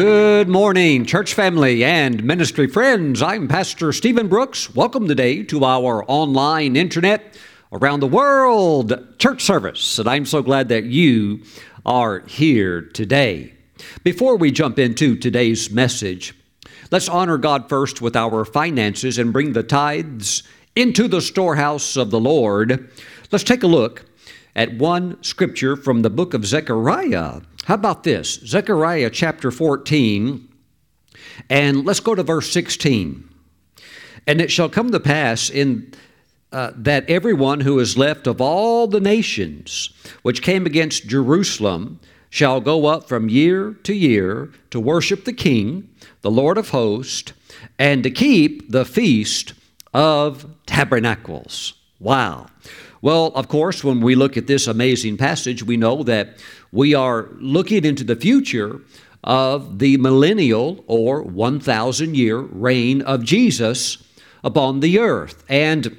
Good morning, church family and ministry friends. I'm Pastor Stephen Brooks. Welcome today to our online internet around the world church service. And I'm so glad that you are here today. Before we jump into today's message, let's honor God first with our finances and bring the tithes into the storehouse of the Lord. Let's take a look at one scripture from the book of Zechariah. How about this? Zechariah chapter 14, and let's go to verse 16. And it shall come to pass in uh, that everyone who is left of all the nations which came against Jerusalem shall go up from year to year to worship the King, the Lord of hosts, and to keep the feast of tabernacles. Wow. Well, of course, when we look at this amazing passage, we know that we are looking into the future of the millennial or 1,000 year reign of Jesus upon the earth. And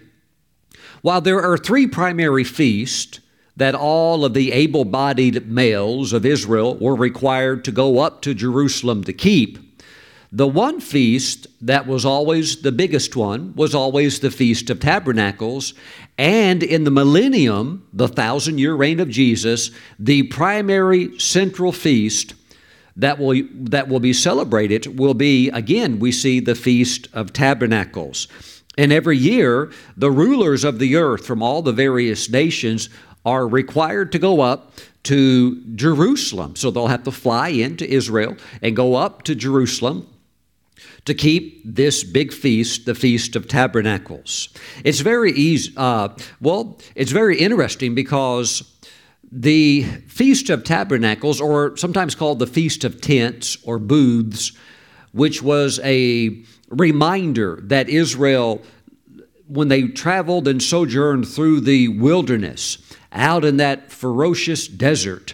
while there are three primary feasts that all of the able bodied males of Israel were required to go up to Jerusalem to keep, the one feast that was always the biggest one was always the Feast of Tabernacles. And in the millennium, the thousand year reign of Jesus, the primary central feast that will, that will be celebrated will be, again, we see the Feast of Tabernacles. And every year, the rulers of the earth from all the various nations are required to go up to Jerusalem. So they'll have to fly into Israel and go up to Jerusalem to keep this big feast, the Feast of Tabernacles. It's very easy, uh, well, it's very interesting because the Feast of Tabernacles, or sometimes called the Feast of Tents or Booths, which was a reminder that Israel, when they traveled and sojourned through the wilderness, out in that ferocious desert,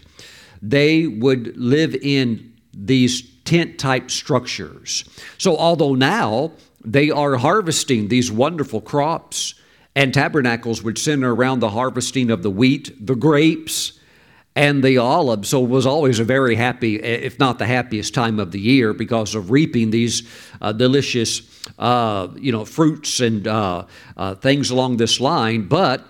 they would live in these tent type structures. So, although now they are harvesting these wonderful crops, and tabernacles would center around the harvesting of the wheat, the grapes, and the olive. So it was always a very happy, if not the happiest time of the year, because of reaping these uh, delicious, uh, you know, fruits and uh, uh things along this line. But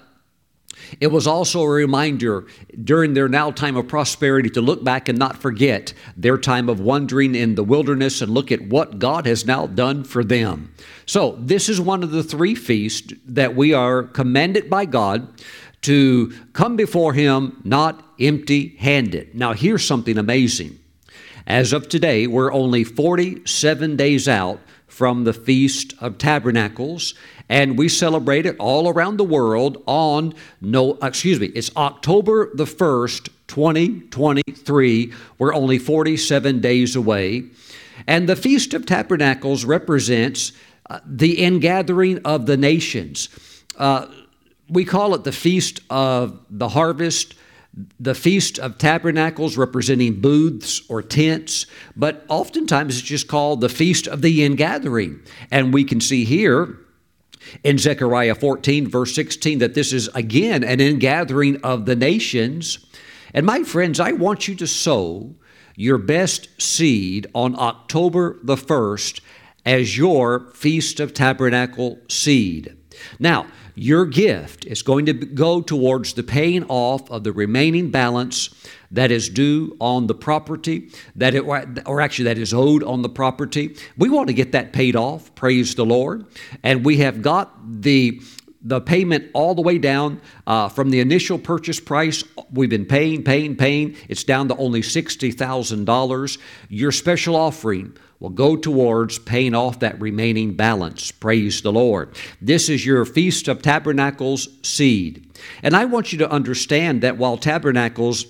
it was also a reminder during their now time of prosperity to look back and not forget their time of wandering in the wilderness and look at what God has now done for them. So, this is one of the three feasts that we are commanded by God to come before Him not empty handed. Now, here's something amazing. As of today, we're only 47 days out from the Feast of Tabernacles, and we celebrate it all around the world on no excuse me it's october the 1st 2023 we're only 47 days away. And the feast of tabernacles represents uh, the ingathering of the nations. Uh, we call it the feast of the harvest. The Feast of Tabernacles, representing booths or tents, but oftentimes it's just called the Feast of the Ingathering. And we can see here in Zechariah 14, verse 16, that this is again an ingathering of the nations. And my friends, I want you to sow your best seed on October the 1st as your Feast of Tabernacle seed. Now, your gift is going to go towards the paying off of the remaining balance that is due on the property that it, or actually that is owed on the property. We want to get that paid off praise the lord. And we have got the the payment all the way down uh, from the initial purchase price. We've been paying, paying, paying. It's down to only $60,000. Your special offering will go towards paying off that remaining balance. Praise the Lord. This is your Feast of Tabernacles seed. And I want you to understand that while Tabernacles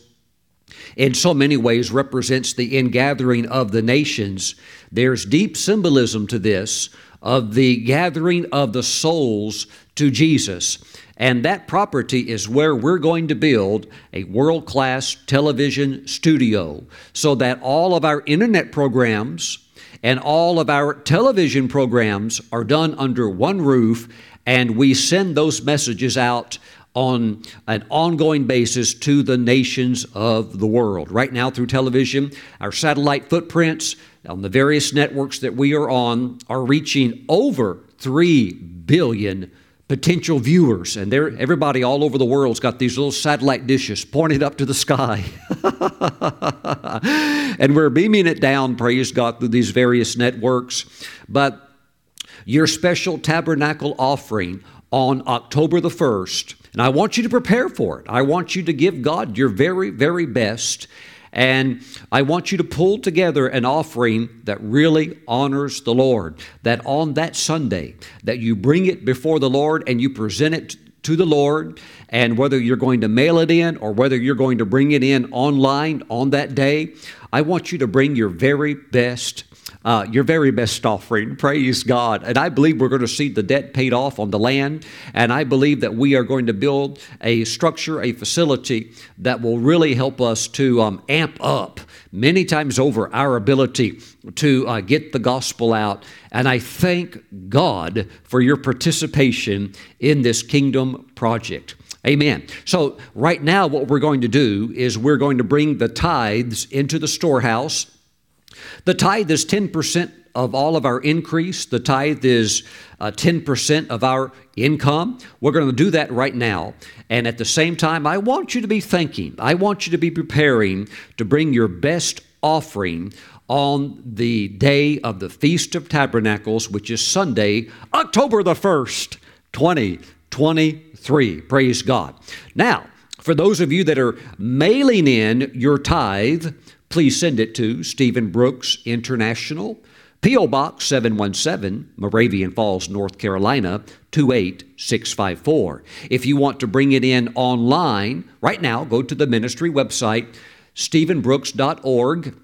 in so many ways represents the ingathering of the nations, there's deep symbolism to this of the gathering of the souls to Jesus. And that property is where we're going to build a world class television studio so that all of our internet programs and all of our television programs are done under one roof, and we send those messages out on an ongoing basis to the nations of the world. Right now, through television, our satellite footprints on the various networks that we are on are reaching over 3 billion potential viewers and everybody all over the world's got these little satellite dishes pointed up to the sky. And we're beaming it down praise god through these various networks. But your special tabernacle offering on october the 1st and i want you to prepare for it. I want you to give god your very very best and I want you to pull together an offering that really honors the Lord. That on that Sunday, that you bring it before the Lord and you present it to the Lord, and whether you're going to mail it in or whether you're going to bring it in online on that day, I want you to bring your very best uh, your very best offering. Praise God. And I believe we're going to see the debt paid off on the land. And I believe that we are going to build a structure, a facility that will really help us to um, amp up many times over our ability to uh, get the gospel out. And I thank God for your participation in this kingdom project. Amen. So, right now, what we're going to do is we're going to bring the tithes into the storehouse the tithe is 10% of all of our increase. The tithe is uh, 10% of our income. We're going to do that right now. And at the same time, I want you to be thinking, I want you to be preparing to bring your best offering on the day of the Feast of Tabernacles, which is Sunday, October the 1st, 2023. Praise God. Now, for those of you that are mailing in your tithe, please send it to Stephen Brooks International, P.O. Box 717, Moravian Falls, North Carolina 28654. If you want to bring it in online, right now, go to the ministry website, stephenbrooks.org,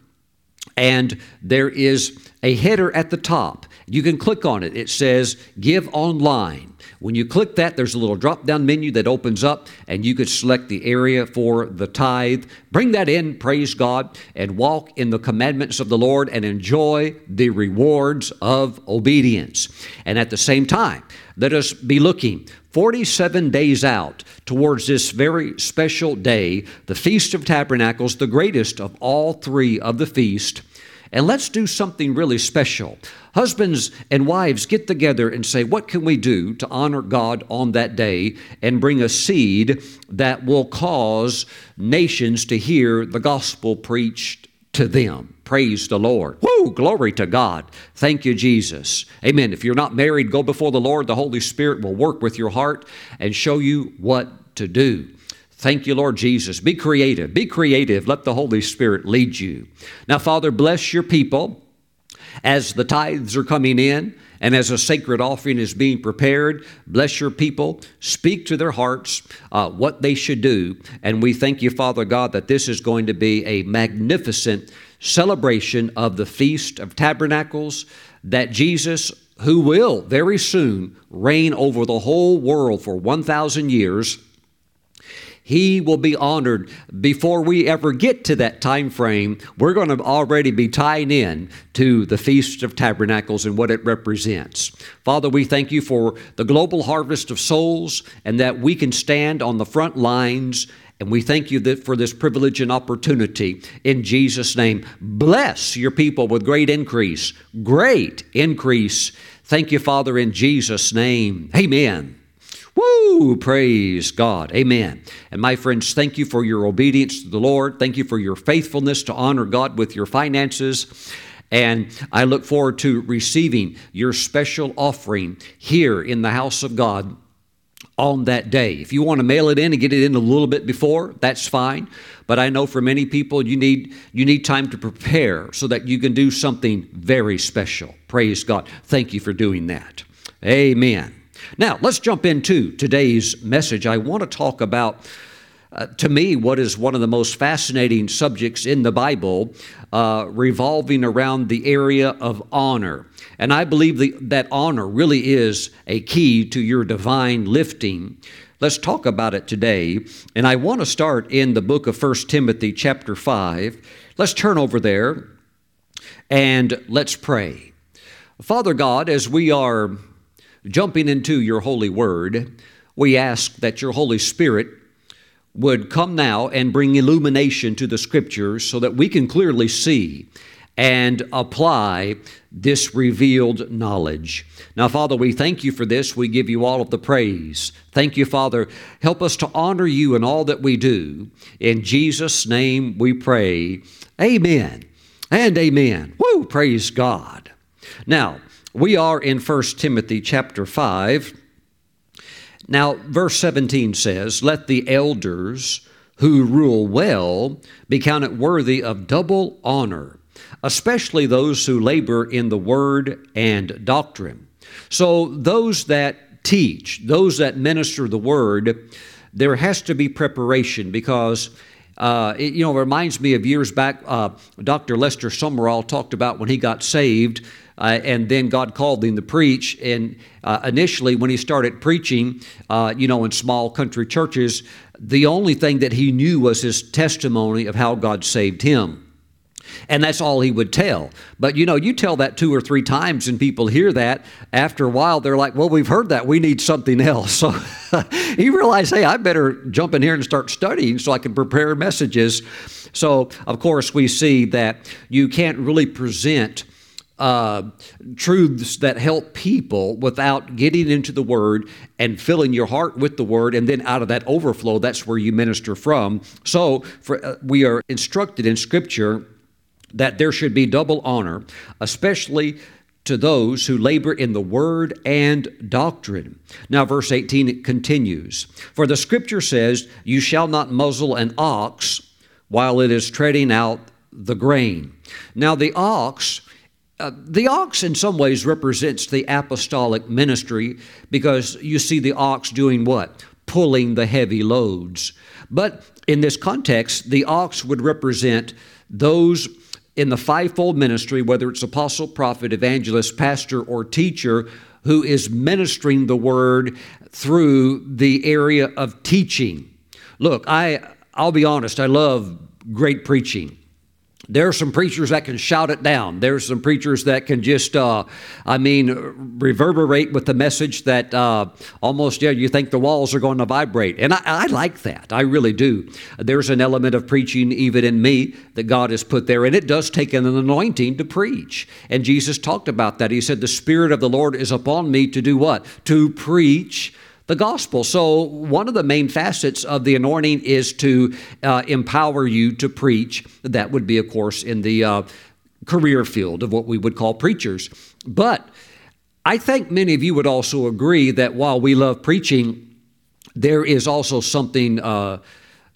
and there is a header at the top. You can click on it. It says Give Online. When you click that, there's a little drop down menu that opens up, and you could select the area for the tithe. Bring that in, praise God, and walk in the commandments of the Lord and enjoy the rewards of obedience. And at the same time, let us be looking 47 days out towards this very special day, the Feast of Tabernacles, the greatest of all three of the feast. And let's do something really special. Husbands and wives get together and say, What can we do to honor God on that day and bring a seed that will cause nations to hear the gospel preached to them? Praise the Lord. Woo! Glory to God. Thank you, Jesus. Amen. If you're not married, go before the Lord. The Holy Spirit will work with your heart and show you what to do. Thank you, Lord Jesus. Be creative. Be creative. Let the Holy Spirit lead you. Now, Father, bless your people as the tithes are coming in and as a sacred offering is being prepared. Bless your people. Speak to their hearts uh, what they should do. And we thank you, Father God, that this is going to be a magnificent celebration of the Feast of Tabernacles, that Jesus, who will very soon reign over the whole world for 1,000 years, he will be honored before we ever get to that time frame. We're going to already be tying in to the Feast of Tabernacles and what it represents. Father, we thank you for the global harvest of souls and that we can stand on the front lines and we thank you for this privilege and opportunity in Jesus' name. Bless your people with great increase, great increase. Thank you, Father, in Jesus' name. Amen. Woo! Praise God. Amen. And my friends, thank you for your obedience to the Lord. Thank you for your faithfulness to honor God with your finances. And I look forward to receiving your special offering here in the house of God on that day. If you want to mail it in and get it in a little bit before, that's fine. But I know for many people you need you need time to prepare so that you can do something very special. Praise God. Thank you for doing that. Amen. Now, let's jump into today's message. I want to talk about, uh, to me, what is one of the most fascinating subjects in the Bible, uh, revolving around the area of honor. And I believe the, that honor really is a key to your divine lifting. Let's talk about it today. And I want to start in the book of 1 Timothy, chapter 5. Let's turn over there and let's pray. Father God, as we are jumping into your holy word, we ask that your Holy Spirit would come now and bring illumination to the scriptures so that we can clearly see and apply this revealed knowledge. Now, Father, we thank you for this. We give you all of the praise. Thank you, Father. Help us to honor you in all that we do. In Jesus' name we pray. Amen and amen. Woo, praise God. Now, we are in 1 Timothy chapter 5. Now, verse 17 says, Let the elders who rule well be counted worthy of double honor, especially those who labor in the word and doctrine. So, those that teach, those that minister the word, there has to be preparation because uh, it, you know, it reminds me of years back, uh, Dr. Lester Sumrall talked about when he got saved, uh, and then God called him to preach. And uh, initially, when he started preaching, uh, you know, in small country churches, the only thing that he knew was his testimony of how God saved him. And that's all he would tell. But you know, you tell that two or three times and people hear that. After a while, they're like, well, we've heard that. We need something else. So he realized, hey, I better jump in here and start studying so I can prepare messages. So, of course, we see that you can't really present uh, truths that help people without getting into the Word and filling your heart with the Word, and then out of that overflow, that's where you minister from. So, for, uh, we are instructed in Scripture that there should be double honor, especially to those who labor in the word and doctrine. Now, verse 18 it continues For the scripture says, You shall not muzzle an ox while it is treading out the grain. Now, the ox. Uh, the ox, in some ways, represents the apostolic ministry because you see the ox doing what? Pulling the heavy loads. But in this context, the ox would represent those in the fivefold ministry, whether it's apostle, prophet, evangelist, pastor, or teacher, who is ministering the word through the area of teaching. Look, I I'll be honest, I love great preaching. There are some preachers that can shout it down. There's some preachers that can just, uh, I mean, reverberate with the message that uh, almost, yeah, you think the walls are going to vibrate. And I, I like that. I really do. There's an element of preaching even in me that God has put there, and it does take an anointing to preach. And Jesus talked about that. He said, The Spirit of the Lord is upon me to do what? To preach the gospel. So, one of the main facets of the anointing is to uh, empower you to preach. That would be, of course, in the uh, career field of what we would call preachers. But I think many of you would also agree that while we love preaching, there is also something uh,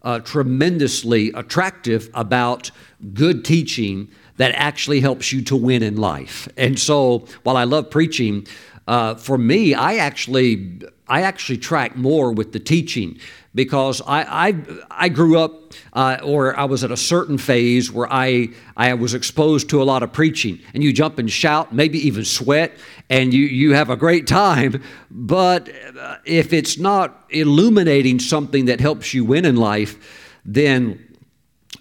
uh tremendously attractive about good teaching that actually helps you to win in life. And so, while I love preaching, uh, for me, I actually I actually track more with the teaching because I I, I grew up uh, or I was at a certain phase where I I was exposed to a lot of preaching and you jump and shout, maybe even sweat, and you you have a great time. But if it's not illuminating something that helps you win in life, then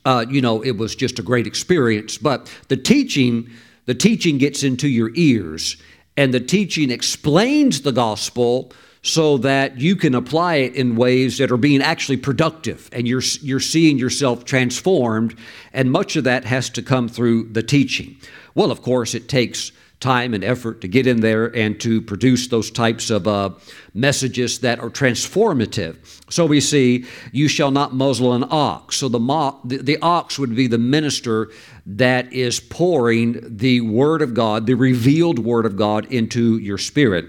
uh, you know it was just a great experience. But the teaching the teaching gets into your ears and the teaching explains the gospel so that you can apply it in ways that are being actually productive and you're, you're seeing yourself transformed. And much of that has to come through the teaching. Well, of course, it takes time and effort to get in there and to produce those types of uh, messages that are transformative. So we see, you shall not muzzle an ox. So the, mo- the, the ox would be the minister that is pouring the Word of God, the revealed Word of God, into your spirit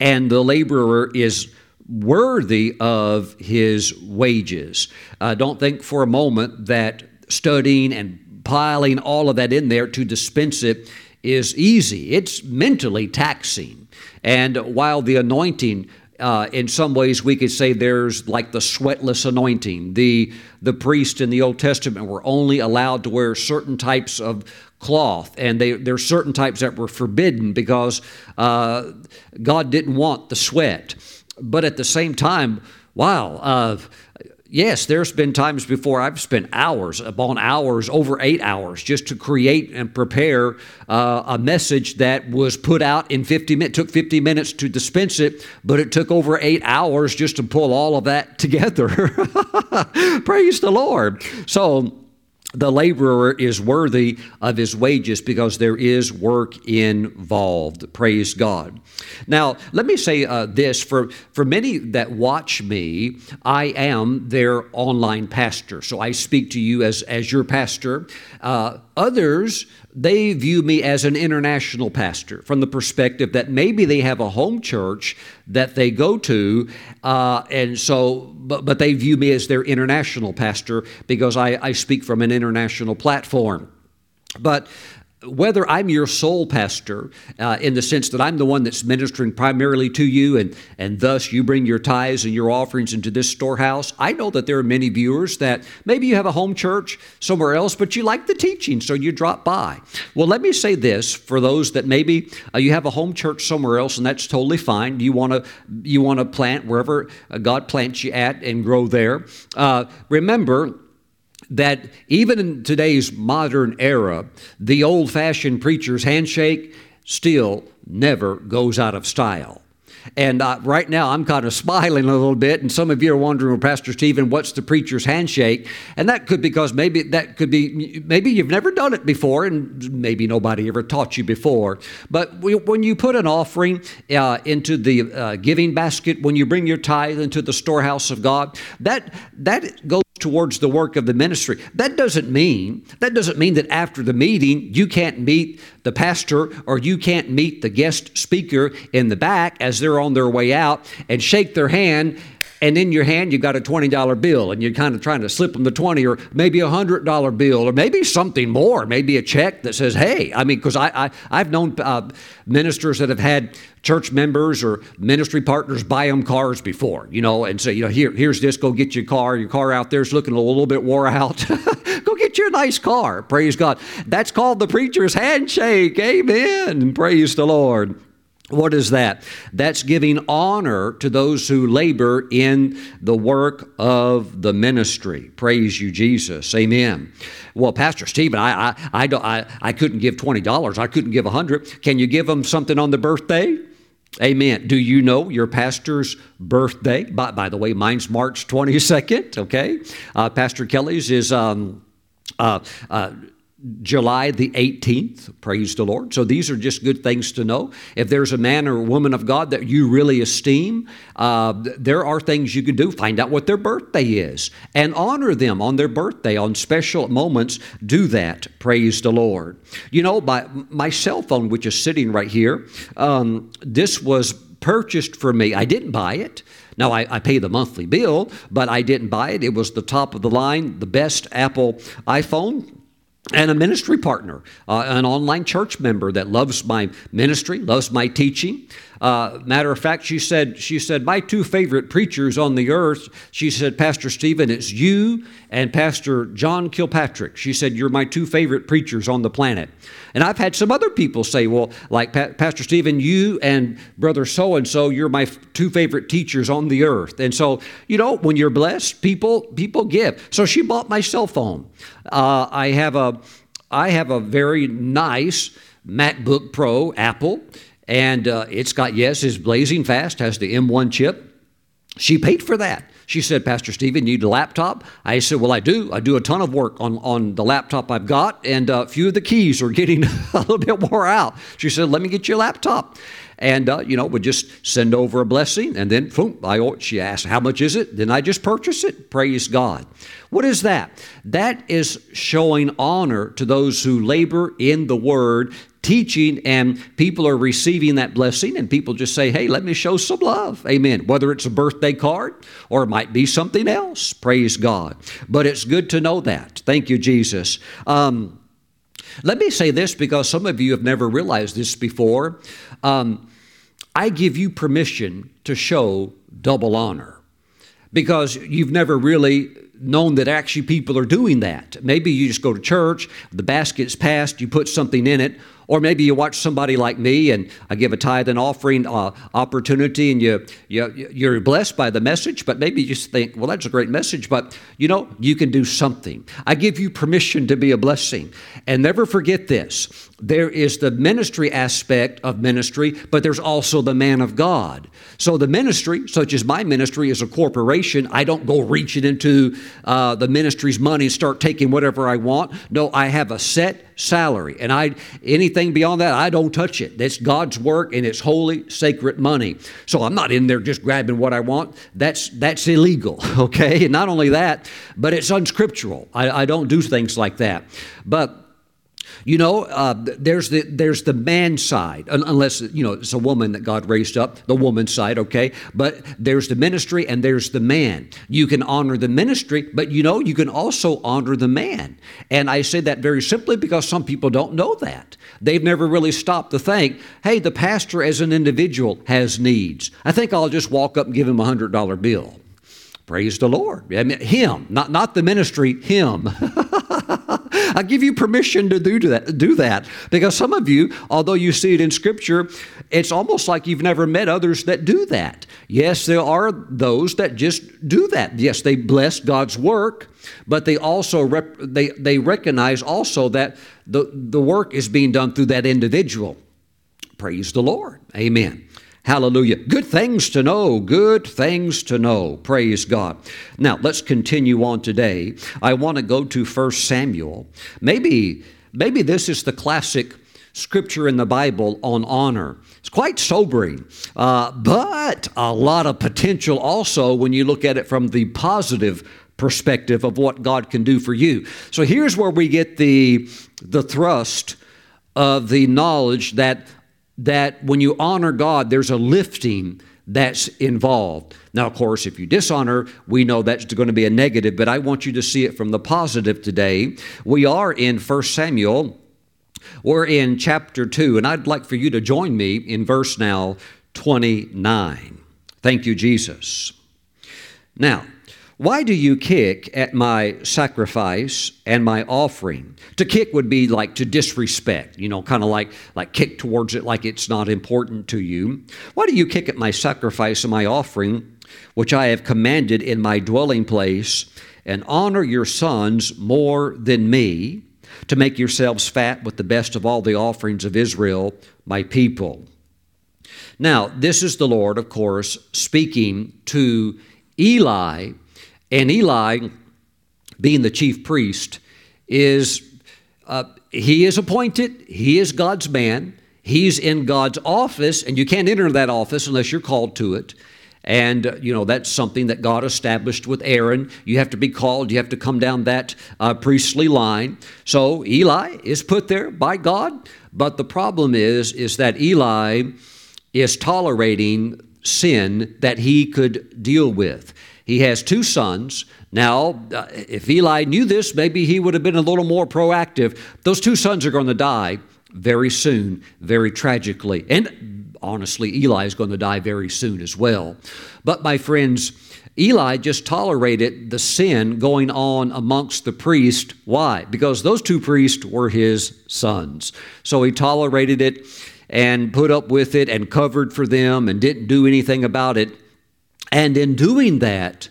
and the laborer is worthy of his wages. Uh, don't think for a moment that studying and piling all of that in there to dispense it is easy. It's mentally taxing. And while the anointing, uh, in some ways, we could say there's like the sweatless anointing. The the priest in the Old Testament were only allowed to wear certain types of cloth, and they, there are certain types that were forbidden because uh, God didn't want the sweat. But at the same time, wow, uh, yes, there's been times before I've spent hours upon hours, over eight hours, just to create and prepare uh, a message that was put out in 50 minutes. Took 50 minutes to dispense it, but it took over eight hours just to pull all of that together. Praise the Lord. So the laborer is worthy of his wages because there is work involved. Praise God. Now, let me say uh, this for, for many that watch me, I am their online pastor. So I speak to you as, as your pastor. Uh, others, they view me as an international pastor from the perspective that maybe they have a home church that they go to, uh, and so, but, but they view me as their international pastor because I, I speak from an international platform. But whether I'm your sole pastor uh, in the sense that I'm the one that's ministering primarily to you and, and thus you bring your tithes and your offerings into this storehouse, I know that there are many viewers that maybe you have a home church somewhere else, but you like the teaching, so you drop by. Well, let me say this for those that maybe uh, you have a home church somewhere else and that's totally fine. You want to you want to plant wherever uh, God plants you at and grow there. Uh, remember, that even in today's modern era, the old fashioned preacher's handshake still never goes out of style. And uh, right now, I'm kind of smiling a little bit, and some of you are wondering, well, Pastor Stephen, what's the preacher's handshake? And that could because maybe that could be maybe you've never done it before, and maybe nobody ever taught you before. But we, when you put an offering uh, into the uh, giving basket, when you bring your tithe into the storehouse of God, that that goes towards the work of the ministry. That doesn't mean that doesn't mean that after the meeting you can't meet the pastor or you can't meet the guest speaker in the back as they're on their way out and shake their hand and in your hand you've got a $20 bill and you're kind of trying to slip them the 20 or maybe a $100 bill or maybe something more maybe a check that says hey i mean because I, I, have known uh, ministers that have had church members or ministry partners buy them cars before you know and say you know here, here's this go get your car. Your car out there's looking a little bit wore out. Go get you a nice car. Praise god. That's called the preacher's handshake. Amen. Praise the lord what is that? That's giving honor to those who labor in the work of the ministry. Praise you, Jesus. Amen. Well, Pastor Stephen, I, I, I, don't, I, I couldn't give $20. I couldn't give a 100 Can you give them something on the birthday? Amen. Do you know your pastor's birthday? By, by the way, mine's March 22nd, okay? Uh, Pastor Kelly's is. Um, uh, uh, July the 18th. Praise the Lord. So these are just good things to know. If there's a man or a woman of God that you really esteem, uh, there are things you can do. Find out what their birthday is and honor them on their birthday, on special moments. Do that. Praise the Lord. You know, my, my cell phone, which is sitting right here, um, this was purchased for me. I didn't buy it. Now, I, I, pay the monthly bill, but I didn't buy it. It was the top of the line, the best Apple iPhone and a ministry partner, uh, an online church member that loves my ministry, loves my teaching. Uh, matter of fact, she said, she said, my two favorite preachers on the earth, she said, Pastor Stephen, it's you and Pastor John Kilpatrick. She said, you're my two favorite preachers on the planet. And I've had some other people say, well, like pa- Pastor Stephen, you and Brother so and so, you're my f- two favorite teachers on the earth. And so, you know, when you're blessed, people people give. So she bought my cell phone. Uh, I have a I have a very nice MacBook Pro Apple. And uh, it's got, yes, it's blazing fast, has the M1 chip. She paid for that. She said, Pastor Stephen, you need a laptop? I said, Well, I do. I do a ton of work on, on the laptop I've got, and a few of the keys are getting a little bit wore out. She said, Let me get you a laptop. And, uh, you know, would just send over a blessing. And then, boom, I, she asked, How much is it? Then I just purchase it. Praise God. What is that? That is showing honor to those who labor in the word teaching and people are receiving that blessing and people just say hey let me show some love amen whether it's a birthday card or it might be something else praise god but it's good to know that thank you jesus um, let me say this because some of you have never realized this before um, i give you permission to show double honor because you've never really known that actually people are doing that. Maybe you just go to church, the basket's passed, you put something in it, Or maybe you watch somebody like me and I give a tithe and offering uh, opportunity and you, you, you're blessed by the message, but maybe you just think, well, that's a great message, but you know, you can do something. I give you permission to be a blessing. And never forget this there is the ministry aspect of ministry, but there's also the man of God. So the ministry, such as my ministry, is a corporation. I don't go reaching into uh, the ministry's money and start taking whatever I want. No, I have a set salary, and I anything beyond that, I don't touch it. That's God's work, and it's holy, sacred money. So I'm not in there just grabbing what I want. That's that's illegal. Okay, and not only that, but it's unscriptural. I, I don't do things like that. But you know, uh, there's the there's the man side, unless you know it's a woman that God raised up, the woman side, okay. But there's the ministry and there's the man. You can honor the ministry, but you know you can also honor the man. And I say that very simply because some people don't know that. They've never really stopped to think, hey, the pastor as an individual has needs. I think I'll just walk up and give him a hundred dollar bill. Praise the Lord. I mean, him, not not the ministry, him. I give you permission to do that, do that because some of you, although you see it in Scripture, it's almost like you've never met others that do that. Yes, there are those that just do that. Yes, they bless God's work, but they also rep, they they recognize also that the the work is being done through that individual. Praise the Lord. Amen. Hallelujah. Good things to know. Good things to know. Praise God. Now, let's continue on today. I want to go to 1 Samuel. Maybe, maybe this is the classic scripture in the Bible on honor. It's quite sobering, uh, but a lot of potential also when you look at it from the positive perspective of what God can do for you. So here's where we get the, the thrust of the knowledge that that when you honor God, there's a lifting that's involved. Now, of course, if you dishonor, we know that's going to be a negative, but I want you to see it from the positive today. We are in 1 Samuel. We're in chapter 2, and I'd like for you to join me in verse now 29. Thank you, Jesus. Now, why do you kick at my sacrifice and my offering? To kick would be like to disrespect, you know, kind of like like kick towards it like it's not important to you. Why do you kick at my sacrifice and my offering, which I have commanded in my dwelling place, and honor your sons more than me, to make yourselves fat with the best of all the offerings of Israel, my people? Now, this is the Lord, of course, speaking to Eli and Eli, being the chief priest, is uh, he is appointed, he is God's man, he's in God's office, and you can't enter that office unless you're called to it. And, uh, you know, that's something that God established with Aaron. You have to be called, you have to come down that uh, priestly line. So Eli is put there by God, but the problem is, is that Eli is tolerating sin that he could deal with. He has two sons. Now, uh, if Eli knew this, maybe he would have been a little more proactive. Those two sons are going to die very soon, very tragically. And honestly, Eli is going to die very soon as well. But my friends, Eli just tolerated the sin going on amongst the priest. Why? Because those two priests were his sons. So he tolerated it and put up with it and covered for them and didn't do anything about it. And in doing that,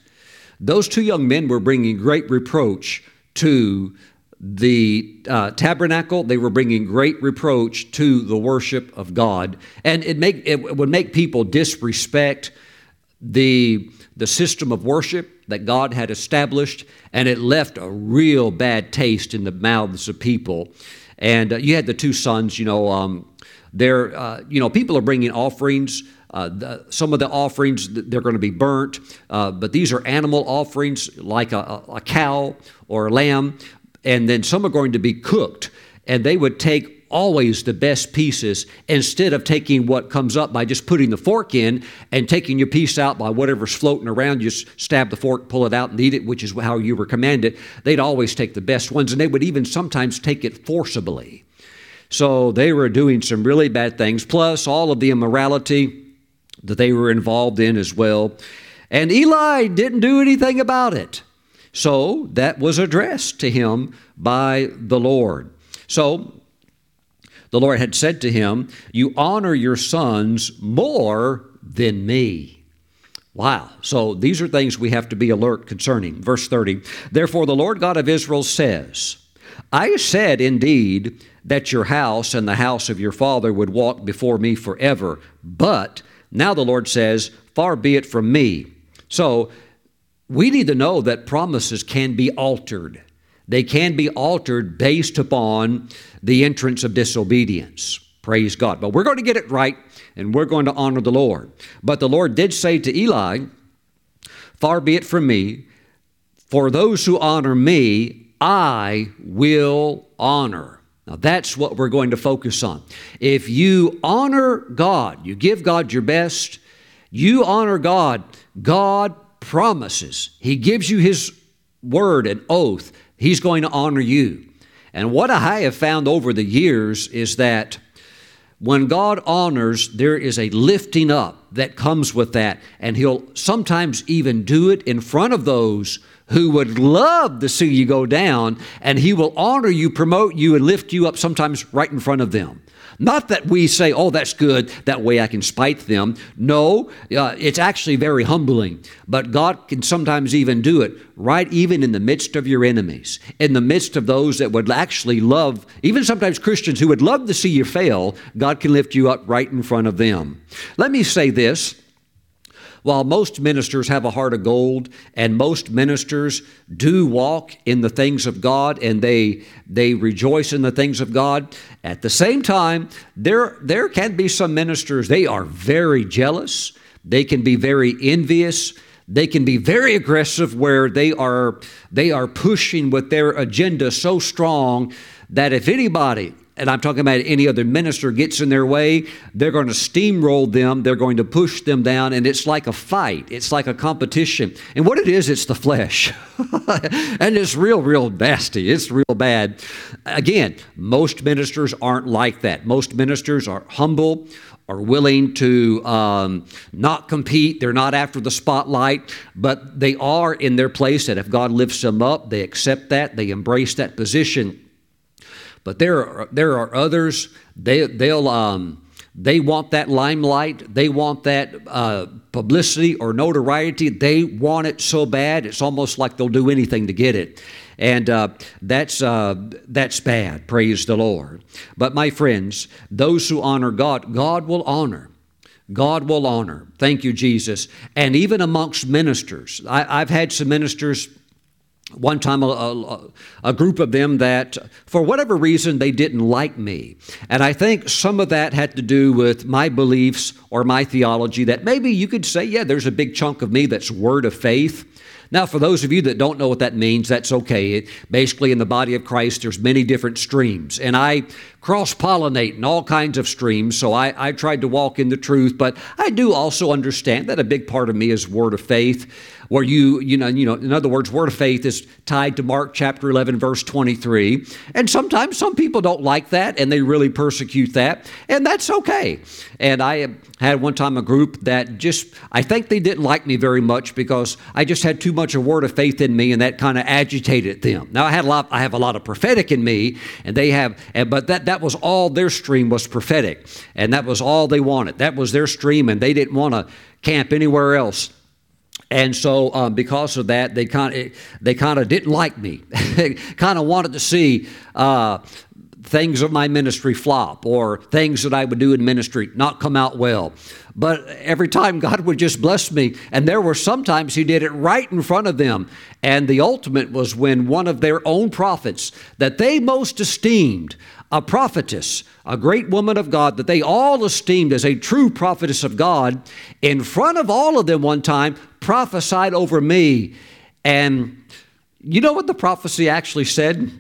those two young men were bringing great reproach to the uh, tabernacle. They were bringing great reproach to the worship of God, and it make it would make people disrespect the the system of worship that God had established, and it left a real bad taste in the mouths of people. And uh, you had the two sons, you know. Um, they're, uh, you know, people are bringing offerings uh, the, some of the offerings, they're going to be burnt, uh, but these are animal offerings like a, a cow or a lamb, and then some are going to be cooked. And they would take always the best pieces instead of taking what comes up by just putting the fork in and taking your piece out by whatever's floating around. You stab the fork, pull it out, and eat it, which is how you were commanded. They'd always take the best ones, and they would even sometimes take it forcibly. So they were doing some really bad things, plus all of the immorality that they were involved in as well. And Eli didn't do anything about it. So that was addressed to him by the Lord. So the Lord had said to him, You honor your sons more than me. Wow. So these are things we have to be alert concerning. Verse 30 Therefore, the Lord God of Israel says, I said indeed that your house and the house of your father would walk before me forever. But now the Lord says, Far be it from me. So we need to know that promises can be altered. They can be altered based upon the entrance of disobedience. Praise God. But we're going to get it right and we're going to honor the Lord. But the Lord did say to Eli, Far be it from me, for those who honor me, I will honor. Now that's what we're going to focus on. If you honor God, you give God your best, you honor God, God promises. He gives you His word and oath. He's going to honor you. And what I have found over the years is that when God honors, there is a lifting up that comes with that, and He'll sometimes even do it in front of those who would love to see you go down, and He will honor you, promote you, and lift you up sometimes right in front of them. Not that we say, oh, that's good, that way I can spite them. No, uh, it's actually very humbling. But God can sometimes even do it right even in the midst of your enemies, in the midst of those that would actually love, even sometimes Christians who would love to see you fail, God can lift you up right in front of them. Let me say this while most ministers have a heart of gold and most ministers do walk in the things of God and they they rejoice in the things of God, at the same time there there can be some ministers they are very jealous, they can be very envious, they can be very aggressive where they are they are pushing with their agenda so strong that if anybody and I'm talking about any other minister gets in their way, they're going to steamroll them, they're going to push them down, and it's like a fight. It's like a competition. And what it is, it's the flesh. and it's real, real nasty. It's real bad. Again, most ministers aren't like that. Most ministers are humble, are willing to um, not compete. They're not after the spotlight, but they are in their place that if God lifts them up, they accept that, they embrace that position. But there are, there are others, they, they'll, um, they want that limelight, they want that uh, publicity or notoriety. They want it so bad, it's almost like they'll do anything to get it. And uh, that's, uh, that's bad, praise the Lord. But my friends, those who honor God, God will honor. God will honor. Thank you, Jesus. And even amongst ministers, I, have had some ministers one time a, a, a, group of them that for whatever reason they didn't like me and i think some of that had to do with my beliefs or my theology that maybe you could say yeah there's a big chunk of me that's word of faith now, for those of you that don't know what that means, that's okay. It, basically, in the body of Christ, there's many different streams, and I cross pollinate in all kinds of streams. So I, I tried to walk in the truth, but I do also understand that a big part of me is word of faith where you, you know, you know, in other words, word of faith is tied to Mark chapter 11, verse 23. And sometimes some people don't like that and they really persecute that, and that's okay. And I had one time a group that just, I think they didn't like me very much because I just had too much of word of faith in me and that kind of agitated them. Now I had a lot, I have a lot of prophetic in me, and they have, but that, that was all their stream was prophetic, and that was all they wanted. That was their stream, and they didn't want to camp anywhere else. And so, um, because of that, they kind of they kind of didn't like me. kind of wanted to see uh, things of my ministry flop or things that I would do in ministry not come out well. But every time God would just bless me, and there were sometimes He did it right in front of them. And the ultimate was when one of their own prophets that they most esteemed a prophetess, a great woman of God that they all esteemed as a true prophetess of God, in front of all of them one time, prophesied over me. And you know what the prophecy actually said?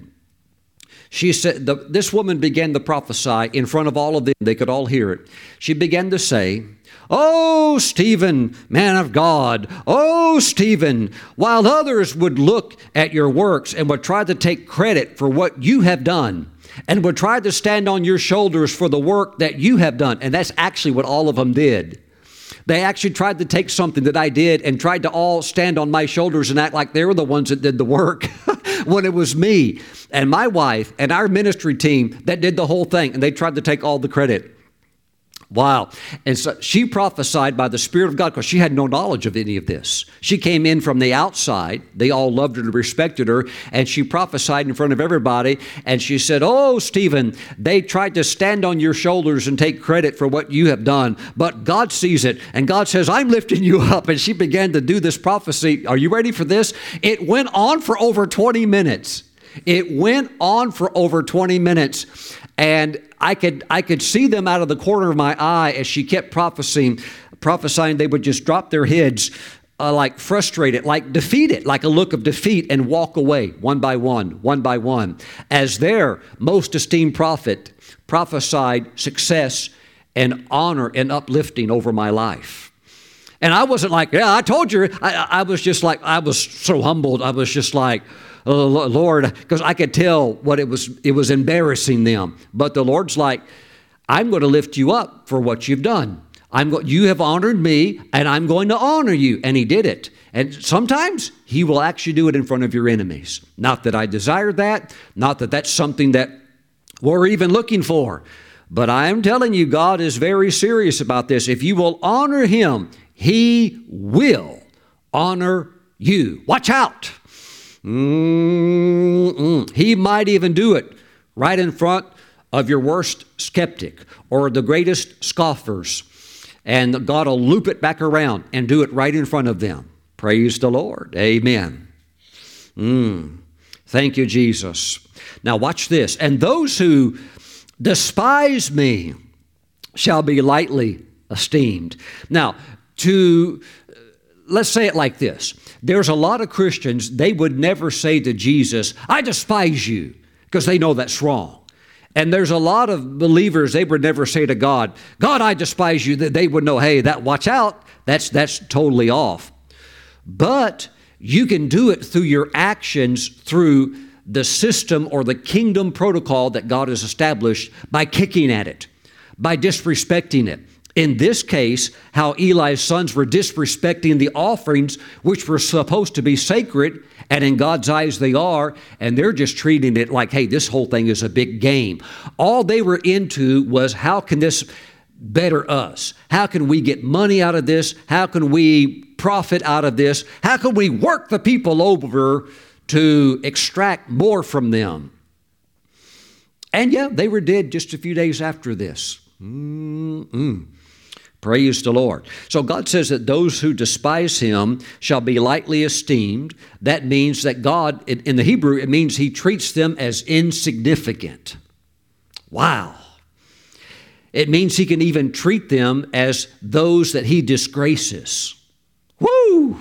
She said, the, This woman began to prophesy in front of all of them. They could all hear it. She began to say, Oh, Stephen, man of God, oh, Stephen, while others would look at your works and would try to take credit for what you have done, and would try to stand on your shoulders for the work that you have done. And that's actually what all of them did. They actually tried to take something that I did and tried to all stand on my shoulders and act like they were the ones that did the work. when it was me and my wife and our ministry team that did the whole thing, and they tried to take all the credit. Wow. And so she prophesied by the Spirit of God because she had no knowledge of any of this. She came in from the outside. They all loved her and respected her. And she prophesied in front of everybody. And she said, Oh, Stephen, they tried to stand on your shoulders and take credit for what you have done. But God sees it. And God says, I'm lifting you up. And she began to do this prophecy. Are you ready for this? It went on for over 20 minutes. It went on for over 20 minutes. And I could, I could see them out of the corner of my eye as she kept prophesying, prophesying they would just drop their heads uh, like frustrated, like defeated, like a look of defeat, and walk away one by one, one by one, as their most esteemed prophet prophesied success and honor and uplifting over my life. And I wasn't like, yeah, I told you. I, I was just like, I was so humbled. I was just like, oh, Lord, because I could tell what it was, it was embarrassing them. But the Lord's like, I'm going to lift you up for what you've done. I'm go- you have honored me, and I'm going to honor you. And he did it. And sometimes he will actually do it in front of your enemies. Not that I desire that, not that that's something that we're even looking for. But I am telling you, God is very serious about this. If you will honor him, he will honor you. Watch out. Mm-mm. He might even do it right in front of your worst skeptic or the greatest scoffers. And God will loop it back around and do it right in front of them. Praise the Lord. Amen. Mm. Thank you, Jesus. Now, watch this. And those who despise me shall be lightly esteemed. Now, to let's say it like this there's a lot of Christians, they would never say to Jesus, I despise you, because they know that's wrong. And there's a lot of believers, they would never say to God, God, I despise you, they would know, hey, that watch out, that's that's totally off. But you can do it through your actions, through the system or the kingdom protocol that God has established by kicking at it, by disrespecting it, in this case, how Eli's sons were disrespecting the offerings which were supposed to be sacred, and in God's eyes they are, and they're just treating it like, hey, this whole thing is a big game. All they were into was how can this better us? How can we get money out of this? How can we profit out of this? How can we work the people over to extract more from them? And yeah, they were dead just a few days after this. Mm-mm. Praise the Lord. So God says that those who despise him shall be lightly esteemed. That means that God, in the Hebrew, it means he treats them as insignificant. Wow. It means he can even treat them as those that he disgraces. Woo!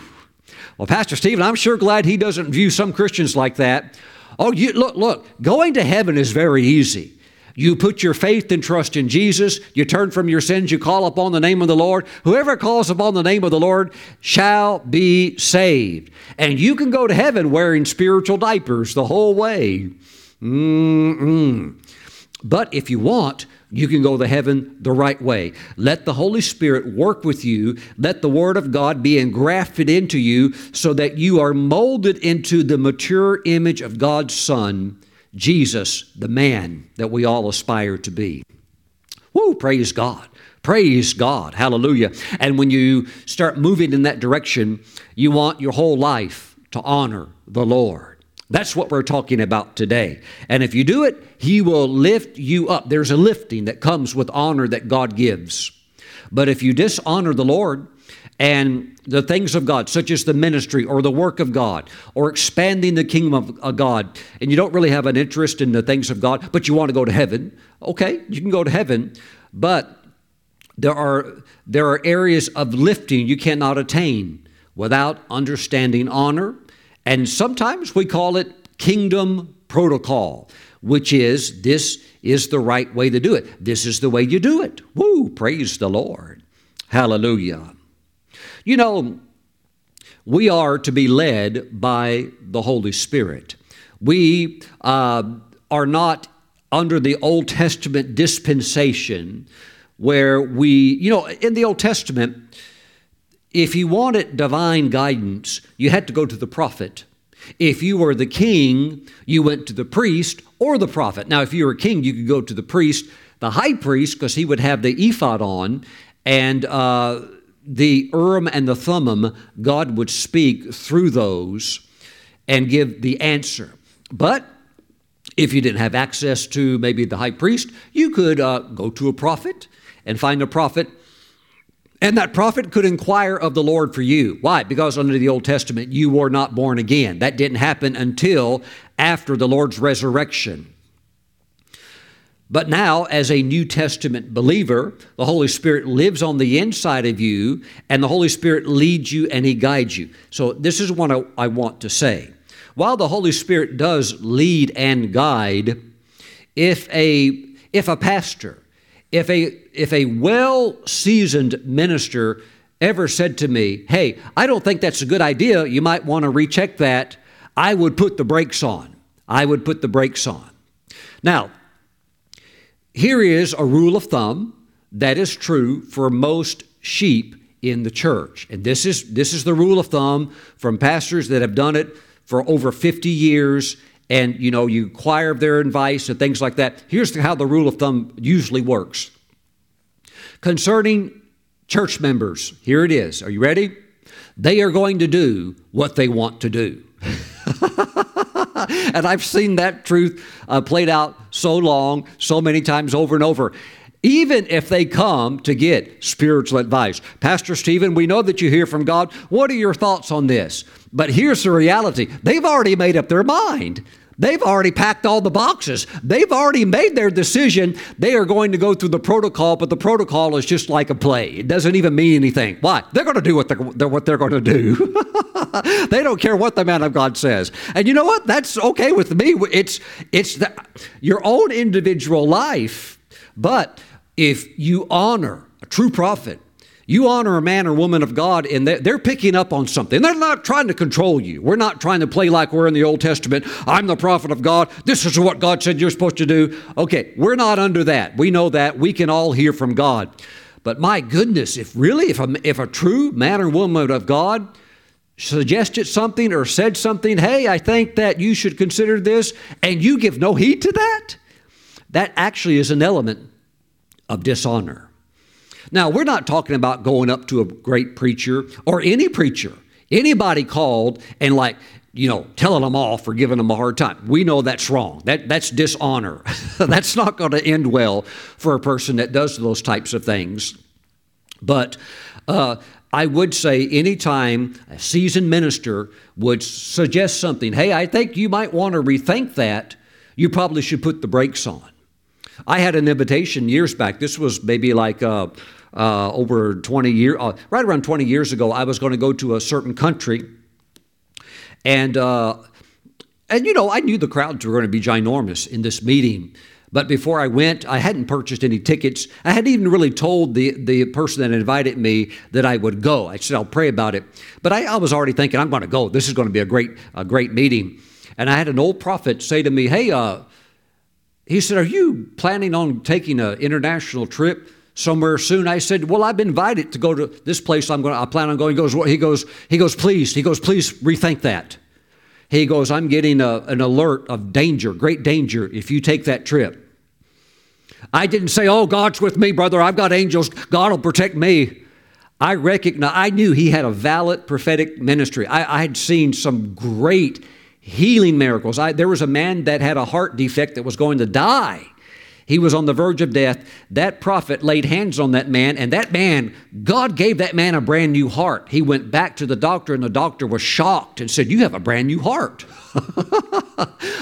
Well, Pastor Stephen, I'm sure glad he doesn't view some Christians like that. Oh, you look, look, going to heaven is very easy. You put your faith and trust in Jesus. You turn from your sins. You call upon the name of the Lord. Whoever calls upon the name of the Lord shall be saved. And you can go to heaven wearing spiritual diapers the whole way. Mm-mm. But if you want, you can go to heaven the right way. Let the Holy Spirit work with you. Let the Word of God be engrafted into you so that you are molded into the mature image of God's Son Jesus, the man that we all aspire to be. Woo, praise God. Praise God. Hallelujah. And when you start moving in that direction, you want your whole life to honor the Lord. That's what we're talking about today. And if you do it, He will lift you up. There's a lifting that comes with honor that God gives. But if you dishonor the Lord, and the things of God, such as the ministry or the work of God or expanding the kingdom of God, and you don't really have an interest in the things of God, but you want to go to heaven, okay, you can go to heaven, but there are, there are areas of lifting you cannot attain without understanding honor, and sometimes we call it kingdom protocol, which is this is the right way to do it. This is the way you do it. Woo, praise the Lord. Hallelujah. You know, we are to be led by the Holy Spirit. We uh, are not under the Old Testament dispensation where we, you know, in the Old Testament, if you wanted divine guidance, you had to go to the prophet. If you were the king, you went to the priest or the prophet. Now, if you were a king, you could go to the priest, the high priest, because he would have the ephod on, and uh, the Urim and the Thummim, God would speak through those and give the answer. But if you didn't have access to maybe the high priest, you could uh, go to a prophet and find a prophet and that prophet could inquire of the Lord for you. Why? Because under the Old Testament, you were not born again. That didn't happen until after the Lord's resurrection. But now, as a New Testament believer, the Holy Spirit lives on the inside of you, and the Holy Spirit leads you and He guides you. So, this is what I, I want to say. While the Holy Spirit does lead and guide, if a, if a pastor, if a, if a well seasoned minister ever said to me, Hey, I don't think that's a good idea, you might want to recheck that, I would put the brakes on. I would put the brakes on. Now, here is a rule of thumb that is true for most sheep in the church. And this is, this is the rule of thumb from pastors that have done it for over 50 years. And you know you inquire of their advice and things like that. Here's how the rule of thumb usually works. Concerning church members here it is. Are you ready? They are going to do what they want to do and i've seen that truth uh, played out so long so many times over and over even if they come to get spiritual advice. Pastor Stephen, we know that you hear from God. What are your thoughts on this? But here's the reality they've already made up their mind. They've already packed all the boxes. They've already made their decision. They are going to go through the protocol, but the protocol is just like a play. It doesn't even mean anything. Why? They're going to do what they're, what they're going to do. they don't care what the man of God says. And you know what? That's okay with me. It's, it's the, your own individual life. But if you honor a true prophet, you honor a man or woman of God, and they're picking up on something. They're not trying to control you. We're not trying to play like we're in the Old Testament. I'm the prophet of God. This is what God said you're supposed to do. Okay, we're not under that. We know that. We can all hear from God. But my goodness, if really, if a, if a true man or woman of God suggested something or said something, hey, I think that you should consider this, and you give no heed to that, that actually is an element of dishonor. Now, we're not talking about going up to a great preacher or any preacher, anybody called and like, you know, telling them off or giving them a hard time. We know that's wrong. That, that's dishonor. that's not going to end well for a person that does those types of things. But uh, I would say anytime a seasoned minister would suggest something, hey, I think you might want to rethink that, you probably should put the brakes on. I had an invitation years back. This was maybe like uh, uh, over 20 years, uh, right around 20 years ago. I was going to go to a certain country, and uh, and you know I knew the crowds were going to be ginormous in this meeting. But before I went, I hadn't purchased any tickets. I hadn't even really told the, the person that invited me that I would go. I said, I'll pray about it. But I, I was already thinking, I'm going to go. This is going to be a great, a great meeting. And I had an old prophet say to me, Hey, uh, he said, Are you planning on taking an international trip somewhere soon? I said, Well, I've been invited to go to this place I'm going to, I plan on going. He goes, well, he goes, he goes, please, he goes, please rethink that. He goes, I'm getting a, an alert of danger, great danger, if you take that trip. I didn't say, Oh, God's with me, brother. I've got angels. God will protect me. I recognize, I knew he had a valid prophetic ministry. I, I had seen some great healing miracles. I, there was a man that had a heart defect that was going to die. He was on the verge of death. That prophet laid hands on that man, and that man, God gave that man a brand new heart. He went back to the doctor, and the doctor was shocked and said, You have a brand new heart.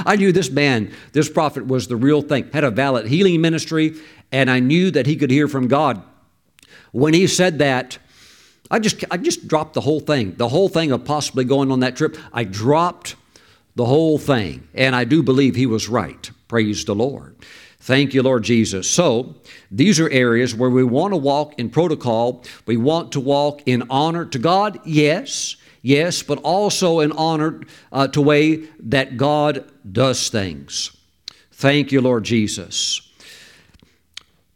I knew this man, this prophet, was the real thing, had a valid healing ministry, and I knew that he could hear from God. When he said that, I just, I just dropped the whole thing, the whole thing of possibly going on that trip. I dropped the whole thing. And I do believe he was right. Praise the Lord. Thank you, Lord Jesus. So, these are areas where we want to walk in protocol. We want to walk in honor to God, yes, yes, but also in honor uh, to way that God does things. Thank you, Lord Jesus.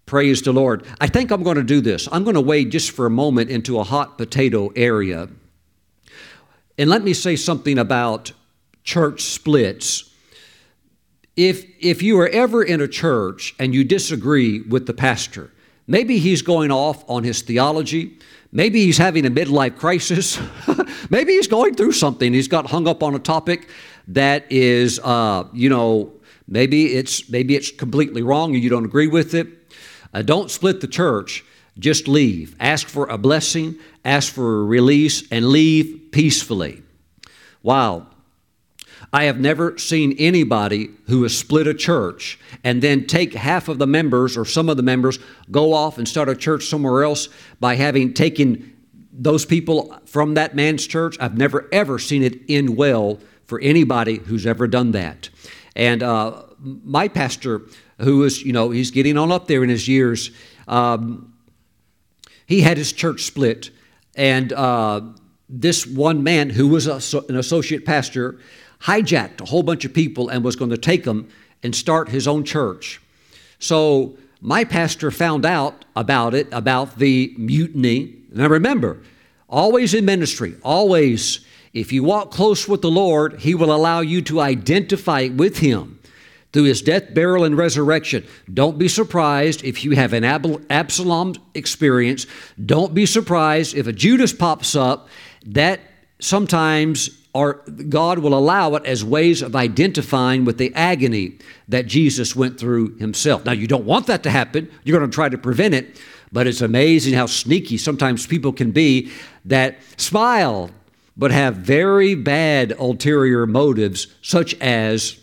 Praise the Lord. I think I'm going to do this. I'm going to wade just for a moment into a hot potato area. And let me say something about church splits. If, if you are ever in a church and you disagree with the pastor, maybe he's going off on his theology, maybe he's having a midlife crisis, maybe he's going through something, he's got hung up on a topic that is, uh, you know, maybe it's, maybe it's completely wrong and you don't agree with it. Uh, don't split the church, just leave. Ask for a blessing, ask for a release, and leave peacefully. Wow. I have never seen anybody who has split a church and then take half of the members or some of the members, go off and start a church somewhere else by having taken those people from that man's church. I've never ever seen it end well for anybody who's ever done that. And uh, my pastor, who is, you know, he's getting on up there in his years, um, he had his church split. And uh, this one man who was a, an associate pastor hijacked a whole bunch of people and was going to take them and start his own church. So my pastor found out about it, about the mutiny. Now remember, always in ministry, always, if you walk close with the Lord, He will allow you to identify with Him through His death, burial, and resurrection. Don't be surprised if you have an Absalom experience. Don't be surprised if a Judas pops up. That sometimes or God will allow it as ways of identifying with the agony that Jesus went through himself. Now, you don't want that to happen. You're going to try to prevent it, but it's amazing how sneaky sometimes people can be that smile but have very bad ulterior motives, such as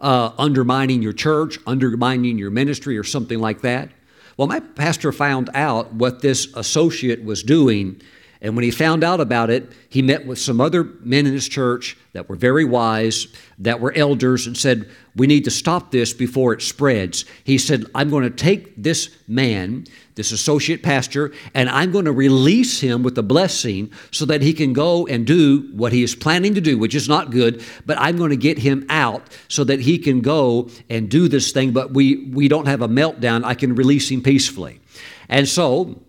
uh, undermining your church, undermining your ministry, or something like that. Well, my pastor found out what this associate was doing and when he found out about it, he met with some other men in his church that were very wise, that were elders, and said, We need to stop this before it spreads. He said, I'm going to take this man, this associate pastor, and I'm going to release him with a blessing so that he can go and do what he is planning to do, which is not good, but I'm going to get him out so that he can go and do this thing, but we, we don't have a meltdown. I can release him peacefully. And so,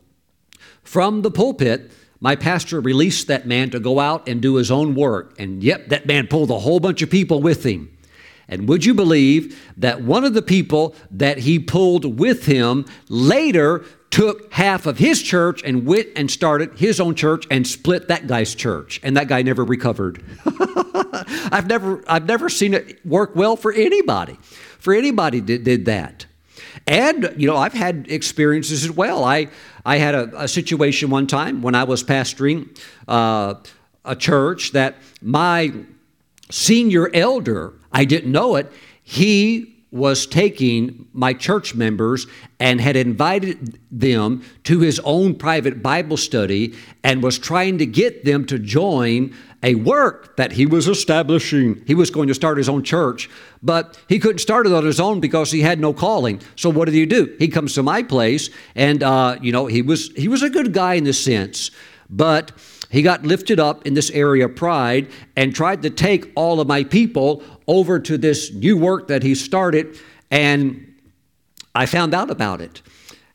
from the pulpit, my pastor released that man to go out and do his own work. And yep, that man pulled a whole bunch of people with him. And would you believe that one of the people that he pulled with him later took half of his church and went and started his own church and split that guy's church and that guy never recovered i've never i've never seen it work well for anybody for anybody that did that and, you know, I've had experiences as well. I, I had a, a situation one time when I was pastoring uh, a church that my senior elder, I didn't know it, he was taking my church members and had invited them to his own private Bible study and was trying to get them to join a work that he was establishing. He was going to start his own church, but he couldn't start it on his own because he had no calling. So what did he do? He comes to my place, and uh, you know he was he was a good guy in this sense, but he got lifted up in this area of pride and tried to take all of my people over to this new work that he started, and I found out about it.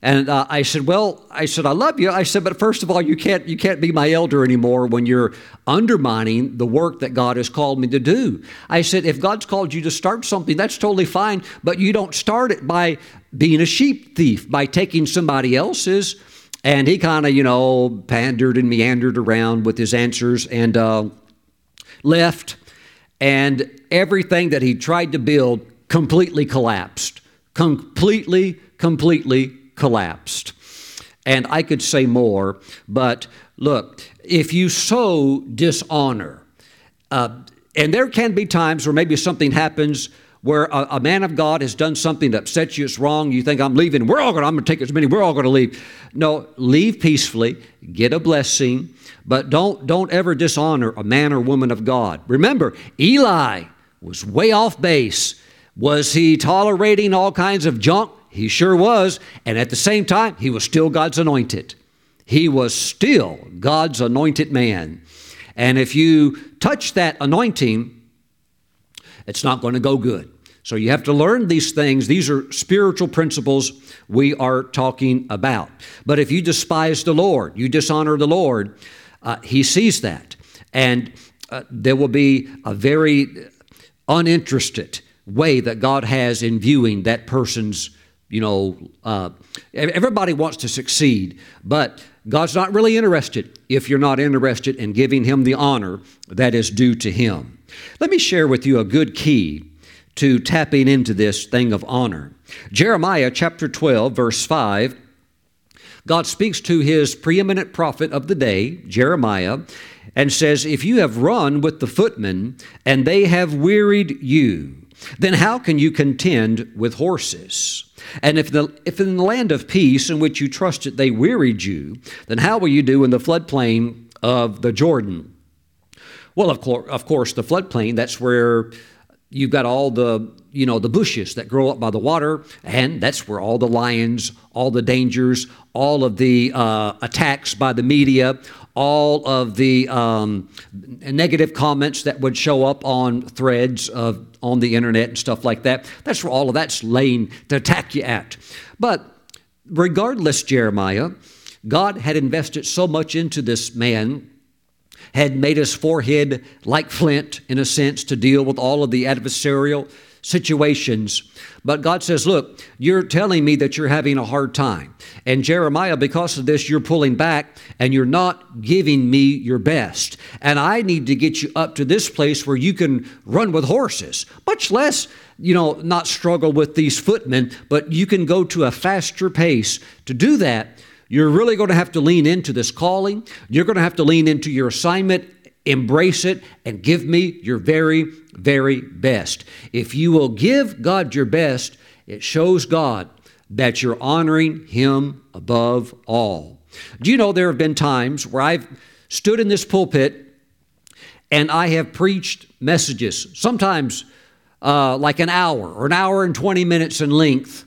And uh, I said, "Well, I said I love you." I said, "But first of all, you can't you can't be my elder anymore when you're undermining the work that God has called me to do." I said, "If God's called you to start something, that's totally fine, but you don't start it by being a sheep thief, by taking somebody else's." And he kind of, you know, pandered and meandered around with his answers and uh, left. And everything that he tried to build completely collapsed. Completely, completely collapsed. And I could say more, but look, if you sow dishonor, uh, and there can be times where maybe something happens where a, a, man of God has done something that upsets you, it's wrong, you think, I'm leaving, we're all to, I'm to take as many, we're all to leave. No, leave peacefully, get a blessing, but don't, don't ever dishonor a man or woman of God. Remember, Eli was way off base. Was he tolerating all kinds of junk? He sure was. And at the same time, he was still God's anointed. He was still God's anointed man. And if you touch that anointing, it's not going to go good. So you have to learn these things. These are spiritual principles we are talking about. But if you despise the Lord, you dishonor the Lord, uh, He sees that. And uh, there will be a very uninterested way that God has in viewing that person's, you know, uh, everybody wants to succeed, but God's not really interested if you're not interested in giving Him the honor that is due to Him. Let me share with you a good key to tapping into this thing of honor. Jeremiah chapter 12, verse 5. God speaks to his preeminent prophet of the day, Jeremiah, and says, If you have run with the footmen and they have wearied you, then how can you contend with horses? And if, the, if in the land of peace in which you trusted they wearied you, then how will you do in the floodplain of the Jordan? Well, of, course, of course, the floodplain, that's where you've got all the you know the bushes that grow up by the water and that's where all the lions all the dangers all of the uh, attacks by the media all of the um, negative comments that would show up on threads of on the internet and stuff like that that's where all of that's laying to attack you at. But regardless jeremiah god had invested so much into this man had made his forehead like flint, in a sense, to deal with all of the adversarial situations. But God says, Look, you're telling me that you're having a hard time. And Jeremiah, because of this, you're pulling back and you're not giving me your best. And I need to get you up to this place where you can run with horses, much less you know, not struggle with these footmen, but you can go to a faster pace. To do that, you're really going to have to lean into this calling. You're going to have to lean into your assignment, embrace it, and give me your very, very best. If you will give God your best, it shows God that you're honoring Him above all. Do you know there have been times where I've stood in this pulpit and I have preached messages, sometimes uh, like an hour or an hour and 20 minutes in length.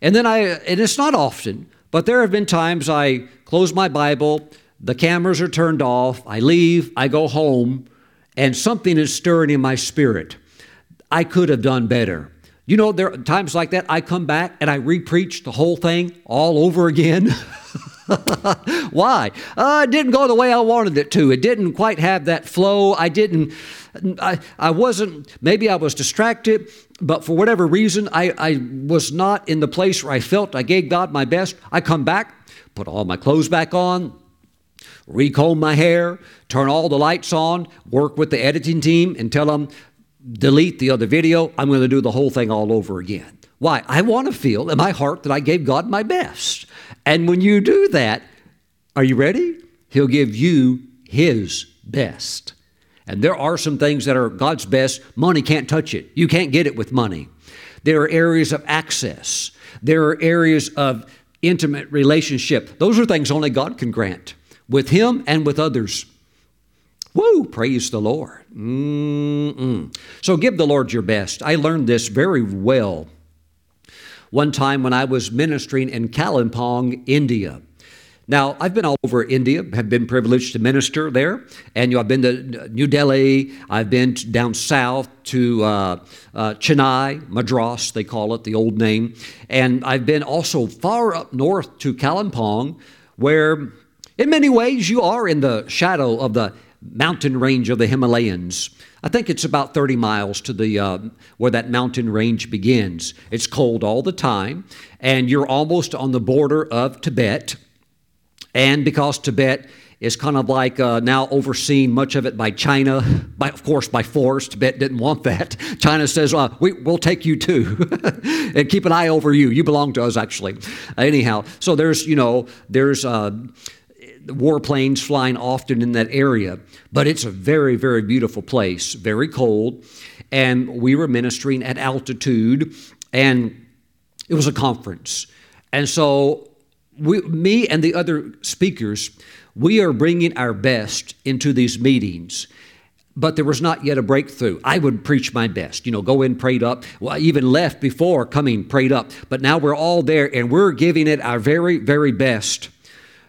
And then I, and it's not often, but there have been times I close my Bible, the cameras are turned off, I leave, I go home, and something is stirring in my spirit. I could have done better. You know, there are times like that, I come back and I repreach the whole thing all over again. Why? Uh, it didn't go the way I wanted it to. It didn't quite have that flow. I didn't, I, I wasn't, maybe I was distracted but for whatever reason, I, I was not in the place where I felt I gave God my best. I come back, put all my clothes back on, recomb my hair, turn all the lights on, work with the editing team, and tell them, delete the other video. I'm going to do the whole thing all over again. Why? I want to feel in my heart that I gave God my best. And when you do that, are you ready? He'll give you His best. And there are some things that are God's best. Money can't touch it. You can't get it with money. There are areas of access. There are areas of intimate relationship. Those are things only God can grant with Him and with others. Woo! Praise the Lord. Mm-mm. So give the Lord your best. I learned this very well one time when I was ministering in Kalimpong, India. Now, I've been all over India, have been privileged to minister there, and you know, I've been to New Delhi, I've been down south to uh, uh, Chennai, Madras, they call it, the old name, and I've been also far up north to Kalimpong, where in many ways you are in the shadow of the mountain range of the Himalayas. I think it's about 30 miles to the uh, where that mountain range begins. It's cold all the time, and you're almost on the border of Tibet and because Tibet is kind of like uh, now overseen much of it by China, by, of course by force. Tibet didn't want that. China says, well, we, will take you too, and keep an eye over you. You belong to us, actually. Anyhow, so there's you know there's. Uh, warplanes flying often in that area, but it's a very, very beautiful place, very cold. And we were ministering at altitude, and it was a conference. And so we, me and the other speakers, we are bringing our best into these meetings but there was not yet a breakthrough. I would preach my best, you know, go in prayed up. Well, I even left before coming prayed up, but now we're all there and we're giving it our very, very best.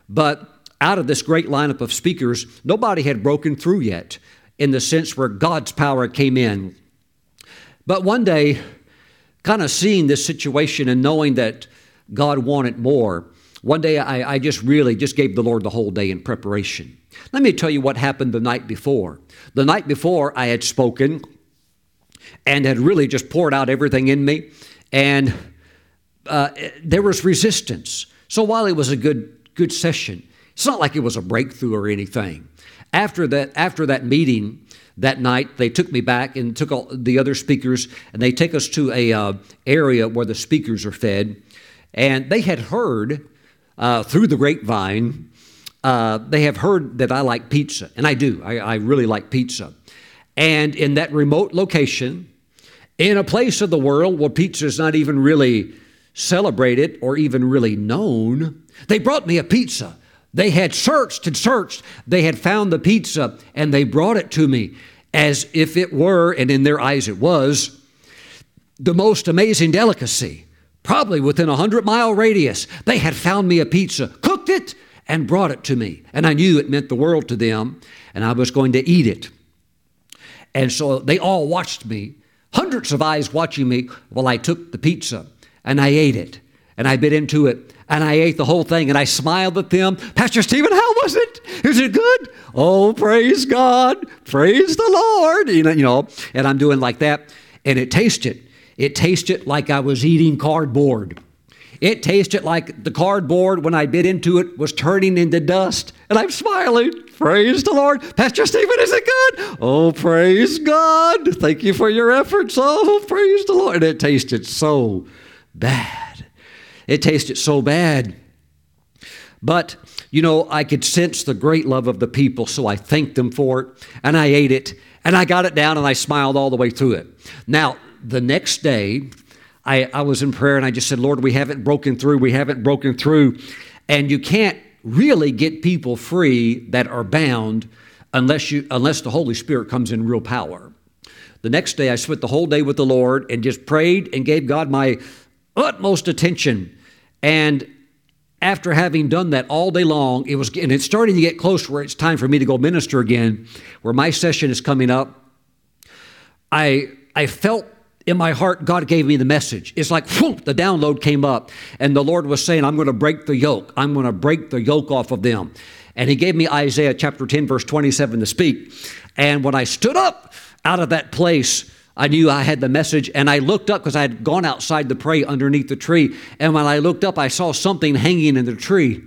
But out of this great lineup of speakers, nobody had broken through yet in the sense where God's power came in. But one day, kind of seeing this situation and knowing that God wanted more, one day I, I just really just gave the Lord the whole day in preparation. Let me tell you what happened the night before. The night before, I had spoken and had really just poured out everything in me, and uh, there was resistance. So while it was a good good session, it's not like it was a breakthrough or anything. After that, after that meeting that night, they took me back and took all the other speakers, and they take us to a uh, area where the speakers are fed, and they had heard uh, through the grapevine. Uh, they have heard that I like pizza, and I do. I, I really like pizza. And in that remote location, in a place of the world where pizza is not even really celebrated or even really known, they brought me a pizza. They had searched and searched. They had found the pizza and they brought it to me as if it were, and in their eyes it was, the most amazing delicacy. Probably within a hundred mile radius, they had found me a pizza, cooked it, and brought it to me. And I knew it meant the world to them, and I was going to eat it. And so they all watched me, hundreds of eyes watching me while I took the pizza and I ate it and I bit into it and I ate the whole thing and I smiled at them. Pastor Stephen, how was it? Is it good? Oh, praise God. Praise the Lord. You know, you know, and I'm doing like that. And it tasted. It tasted like I was eating cardboard. It tasted like the cardboard when I bit into it was turning into dust. And I'm smiling. Praise the Lord. Pastor Stephen, is it good? Oh, praise God. Thank you for your efforts. Oh, praise the Lord. And it tasted so bad. It tasted so bad. But, you know, I could sense the great love of the people, so I thanked them for it, and I ate it, and I got it down, and I smiled all the way through it. Now, the next day, I, I was in prayer, and I just said, Lord, we haven't broken through, we haven't broken through. And you can't really get people free that are bound unless, you, unless the Holy Spirit comes in real power. The next day, I spent the whole day with the Lord and just prayed and gave God my utmost attention. And after having done that all day long, it was and it's starting to get close where it's time for me to go minister again, where my session is coming up. I I felt in my heart God gave me the message. It's like whoop, the download came up, and the Lord was saying, "I'm going to break the yoke. I'm going to break the yoke off of them." And He gave me Isaiah chapter 10, verse 27 to speak. And when I stood up out of that place, I knew I had the message, and I looked up because I had gone outside to pray underneath the tree. And when I looked up, I saw something hanging in the tree.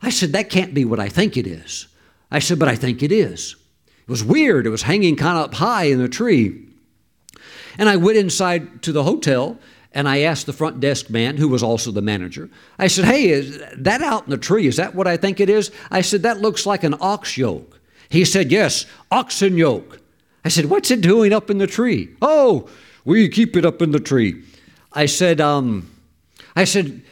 I said, That can't be what I think it is. I said, But I think it is. It was weird. It was hanging kind of up high in the tree. And I went inside to the hotel and I asked the front desk man, who was also the manager, I said, Hey, is that out in the tree? Is that what I think it is? I said, That looks like an ox yoke. He said, Yes, oxen yoke. I said, What's it doing up in the tree? Oh, we keep it up in the tree. I said, um, I said,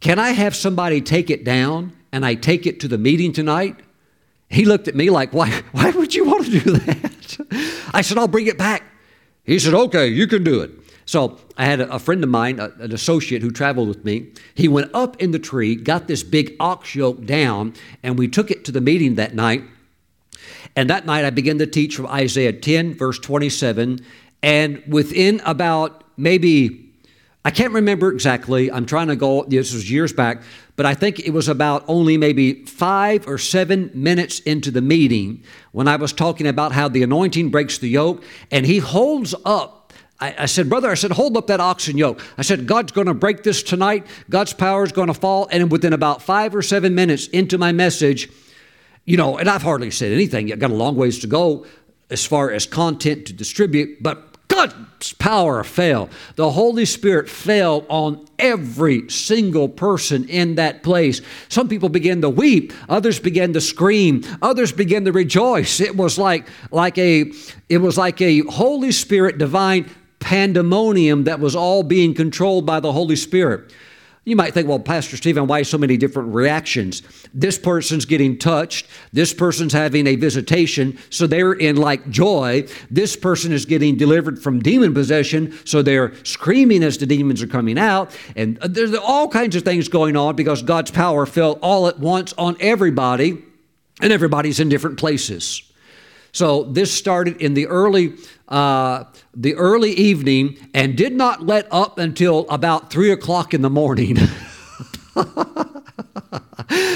Can I have somebody take it down and I take it to the meeting tonight? He looked at me like, Why, why would you want to do that? I said, I'll bring it back. He said, Okay, you can do it. So I had a, friend of mine, an associate who traveled with me. He went up in the tree, got this big ox yoke down, and we took it to the meeting that night. And that night I began to teach from Isaiah 10, verse 27. And within about maybe, I can't remember exactly, I'm trying to go, this was years back, but I think it was about only maybe five or seven minutes into the meeting when I was talking about how the anointing breaks the yoke. And he holds up I, said, Brother, I said, hold up that oxen yoke. I said, God's going to break this tonight. God's power is going to fall. And within about five or seven minutes into my message, you know, and I've hardly said anything. I've got a long ways to go as far as content to distribute, but God's power fell. The Holy Spirit fell on every single person in that place. Some people began to weep, others began to scream, others began to rejoice. It was like like a it was like a Holy Spirit divine pandemonium that was all being controlled by the Holy Spirit. You might think, well, Pastor Stephen, why so many different reactions? This person's getting touched. This person's having a visitation, so they're in like joy. This person is getting delivered from demon possession, so they're screaming as the demons are coming out. And uh, there's all kinds of things going on because God's power fell all at once on everybody, and everybody's in different places. So this started in the early uh, the early evening and did not let up until about three o'clock in the morning.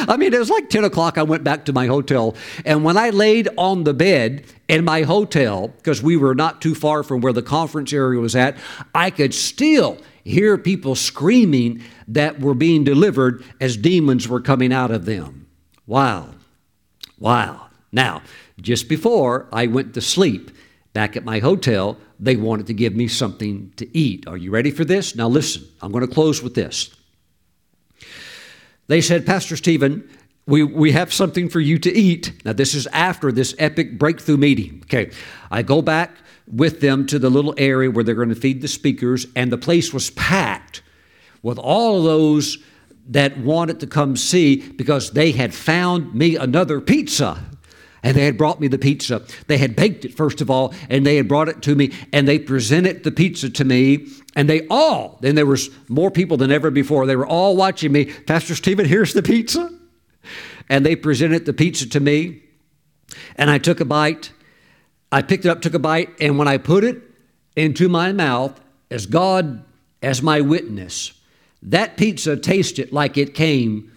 I mean, it was like 10 o'clock. I went back to my hotel. And when I laid on the bed in my hotel, because we were not too far from where the conference area was at, I could still hear people screaming that were being delivered as demons were coming out of them. Wow. Wow. Now, just before I went to sleep back at my hotel, they wanted to give me something to eat. Are you ready for this? Now, listen, I'm going to close with this. They said, Pastor Stephen, we, we have something for you to eat. Now, this is after this epic breakthrough meeting. Okay, I go back with them to the little area where they're going to feed the speakers, and the place was packed with all of those that wanted to come see because they had found me another pizza. And they had brought me the pizza. They had baked it, first of all, and they had brought it to me, and they presented the pizza to me. And they all, then there was more people than ever before, they were all watching me. Pastor Stephen, here's the pizza. And they presented the pizza to me, and I took a bite. I picked it up, took a bite, and when I put it into my mouth, as God as my witness, that pizza tasted like it came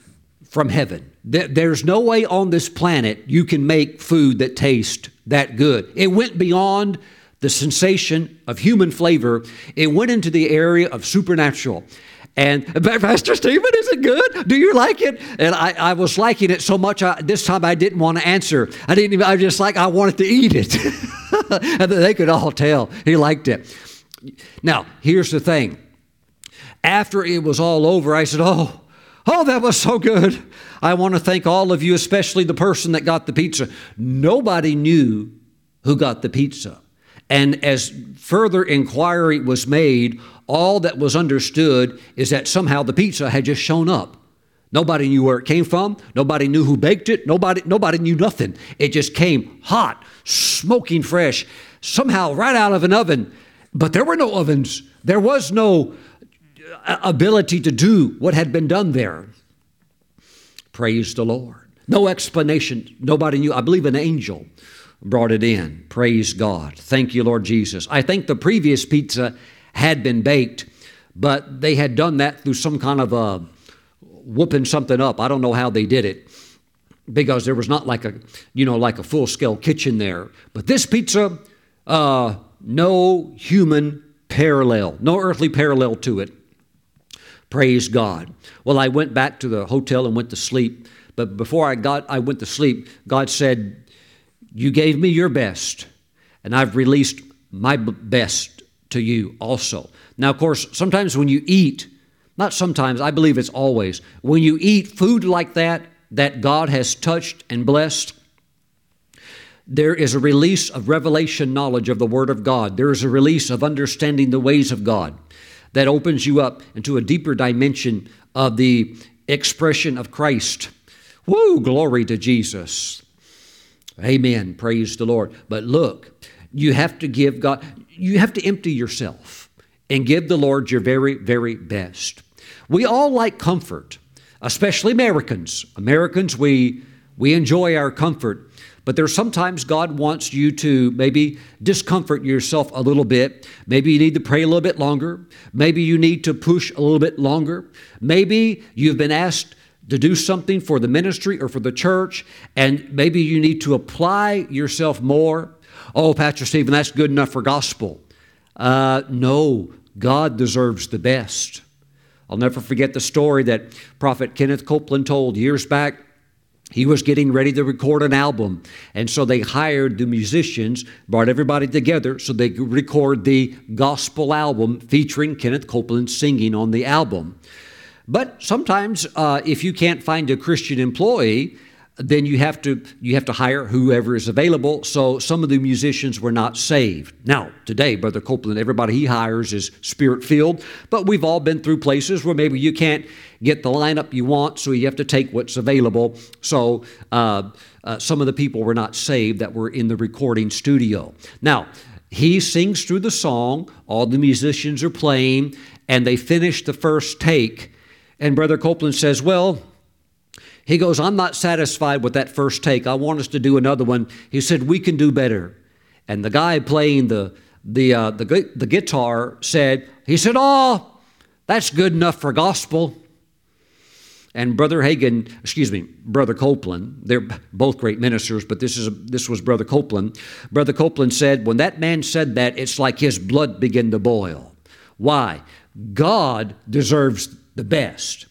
from heaven. There's no way on this planet you can make food that tastes that good. It went beyond the sensation of human flavor, it went into the area of supernatural. And Pastor Stephen, is it good? Do you like it? And I, I was liking it so much. I, this time I didn't want to answer. I didn't even. I was just like I wanted to eat it, and they could all tell he liked it. Now here's the thing. After it was all over, I said, "Oh, oh, that was so good. I want to thank all of you, especially the person that got the pizza. Nobody knew who got the pizza. And as further inquiry was made, all that was understood is that somehow the pizza had just shown up. Nobody knew where it came from. Nobody knew who baked it. Nobody, nobody knew nothing. It just came hot, smoking fresh, somehow right out of an oven. But there were no ovens. There was no ability to do what had been done there. Praise the Lord. No explanation. Nobody knew. I believe an angel brought it in. Praise God. Thank you, Lord Jesus. I think the previous pizza had been baked, but they had done that through some kind of a whooping something up. I don't know how they did it because there was not like a you know like a full scale kitchen there. But this pizza, uh, no human parallel, no earthly parallel to it. Praise God. Well, I went back to the hotel and went to sleep. But before I got, I went to sleep. God said, "You gave me your best, and I've released my best to you also." Now, of course, sometimes when you eat, not sometimes, I believe it's always, when you eat food like that that God has touched and blessed, there is a release of revelation knowledge of the Word of God. There is a release of understanding the ways of God that opens you up into a deeper dimension of the expression of Christ. Woo, glory to Jesus. Amen. Praise the Lord. But look, you have to give God, you have to empty yourself and give the Lord your very, very best. We all like comfort, especially Americans. Americans, we, we enjoy our comfort. But there's sometimes God wants you to maybe discomfort yourself a little bit. Maybe you need to pray a little bit longer. Maybe you need to push a little bit longer. Maybe you've been asked to do something for the ministry or for the church, and maybe you need to apply yourself more. Oh, Pastor Stephen, that's good enough for gospel. Uh, no, God deserves the best. I'll never forget the story that Prophet Kenneth Copeland told years back he was getting ready to record an album. And so they hired the musicians, brought everybody together so they could record the gospel album featuring Kenneth Copeland singing on the album. But sometimes, uh, if you can't find a Christian employee, then you have to you have to hire whoever is available. So some of the musicians were not saved. Now today, Brother Copeland, everybody he hires is spirit filled, but we've all been through places where maybe you can't get the lineup you want, so you have to take what's available. So uh, uh, some of the people were not saved that were in the recording studio. Now he sings through the song. All the musicians are playing, and they finish the first take. And Brother Copeland says, "Well." He goes, I'm not satisfied with that first take. I want us to do another one. He said, We can do better. And the guy playing the, the, uh, the, the guitar said, He said, Oh, that's good enough for gospel. And Brother Hagin, excuse me, Brother Copeland, they're both great ministers, but this, is a, this was Brother Copeland. Brother Copeland said, when that man said that, it's like his blood began to boil. Why? God deserves the best.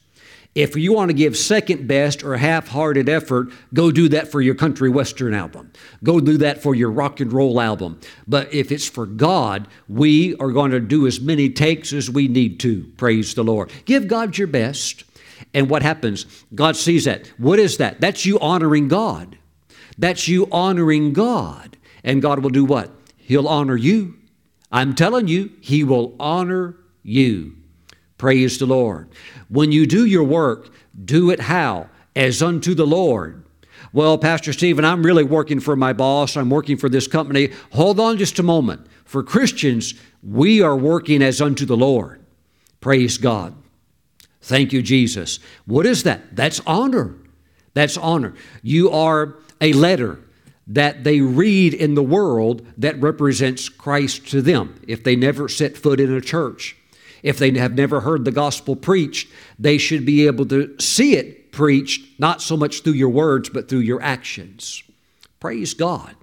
If you want to give second best or half hearted effort, go do that for your country western album. Go do that for your rock and roll album. But if it's for God, we are going to do as many takes as we need to. Praise the Lord. Give God your best. And what happens? God sees that. What is that? That's you honoring God. That's you honoring God. And God will do what? He'll honor you. I'm telling you, He will honor you. Praise the Lord. When you do your work, do it how? As unto the Lord. Well, Pastor Stephen, I'm really working for my boss. I'm working for this company. Hold on just a moment. For Christians, we are working as unto the Lord. Praise God. Thank you, Jesus. What is that? That's honor. That's honor. You are a letter that they read in the world that represents Christ to them if they never set foot in a church. If they have never heard the gospel preached, they should be able to see it preached, not so much through your words, but through your actions. Praise God.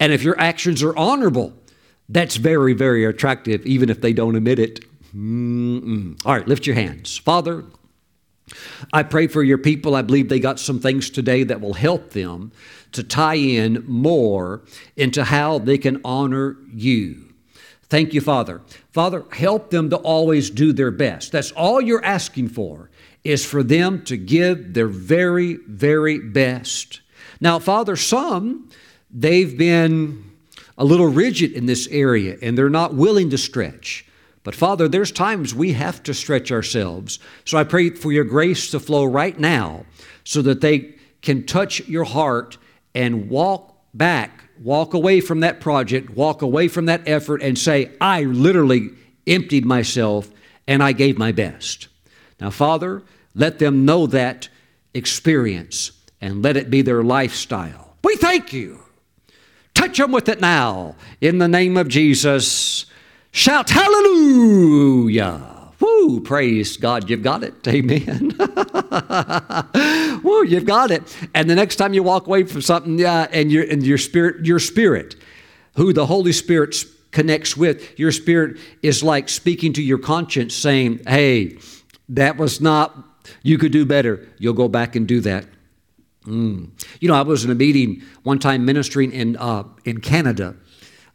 And if your actions are honorable, that's very, very attractive, even if they don't admit it. All right, lift your hands. Father, I pray for your people. I believe they got some things today that will help them to tie in more into how they can honor you. Thank you, Father. Father, help them to always do their best. That's all you're asking for, is for them to give their very, very best. Now, Father, some, they've been a little rigid in this area and they're not willing to stretch. But Father, there's times we have to stretch ourselves. So I pray for your grace to flow right now so that they can touch your heart and walk back walk away from that project, walk away from that effort, and say, I literally emptied myself and I gave my best. Now, Father, let them know that experience and let it be their lifestyle. We thank you. Touch them with it now. In the name of Jesus, shout hallelujah. Woo, praise God, you've got it. Amen. Woo, you've got it. And the next time you walk away from something, yeah, and your and your spirit, your spirit, who the Holy Spirit connects with, your spirit is like speaking to your conscience, saying, "Hey, that was not. You could do better. You'll go back and do that." Mm. You know, I was in a meeting one time ministering in uh, in Canada,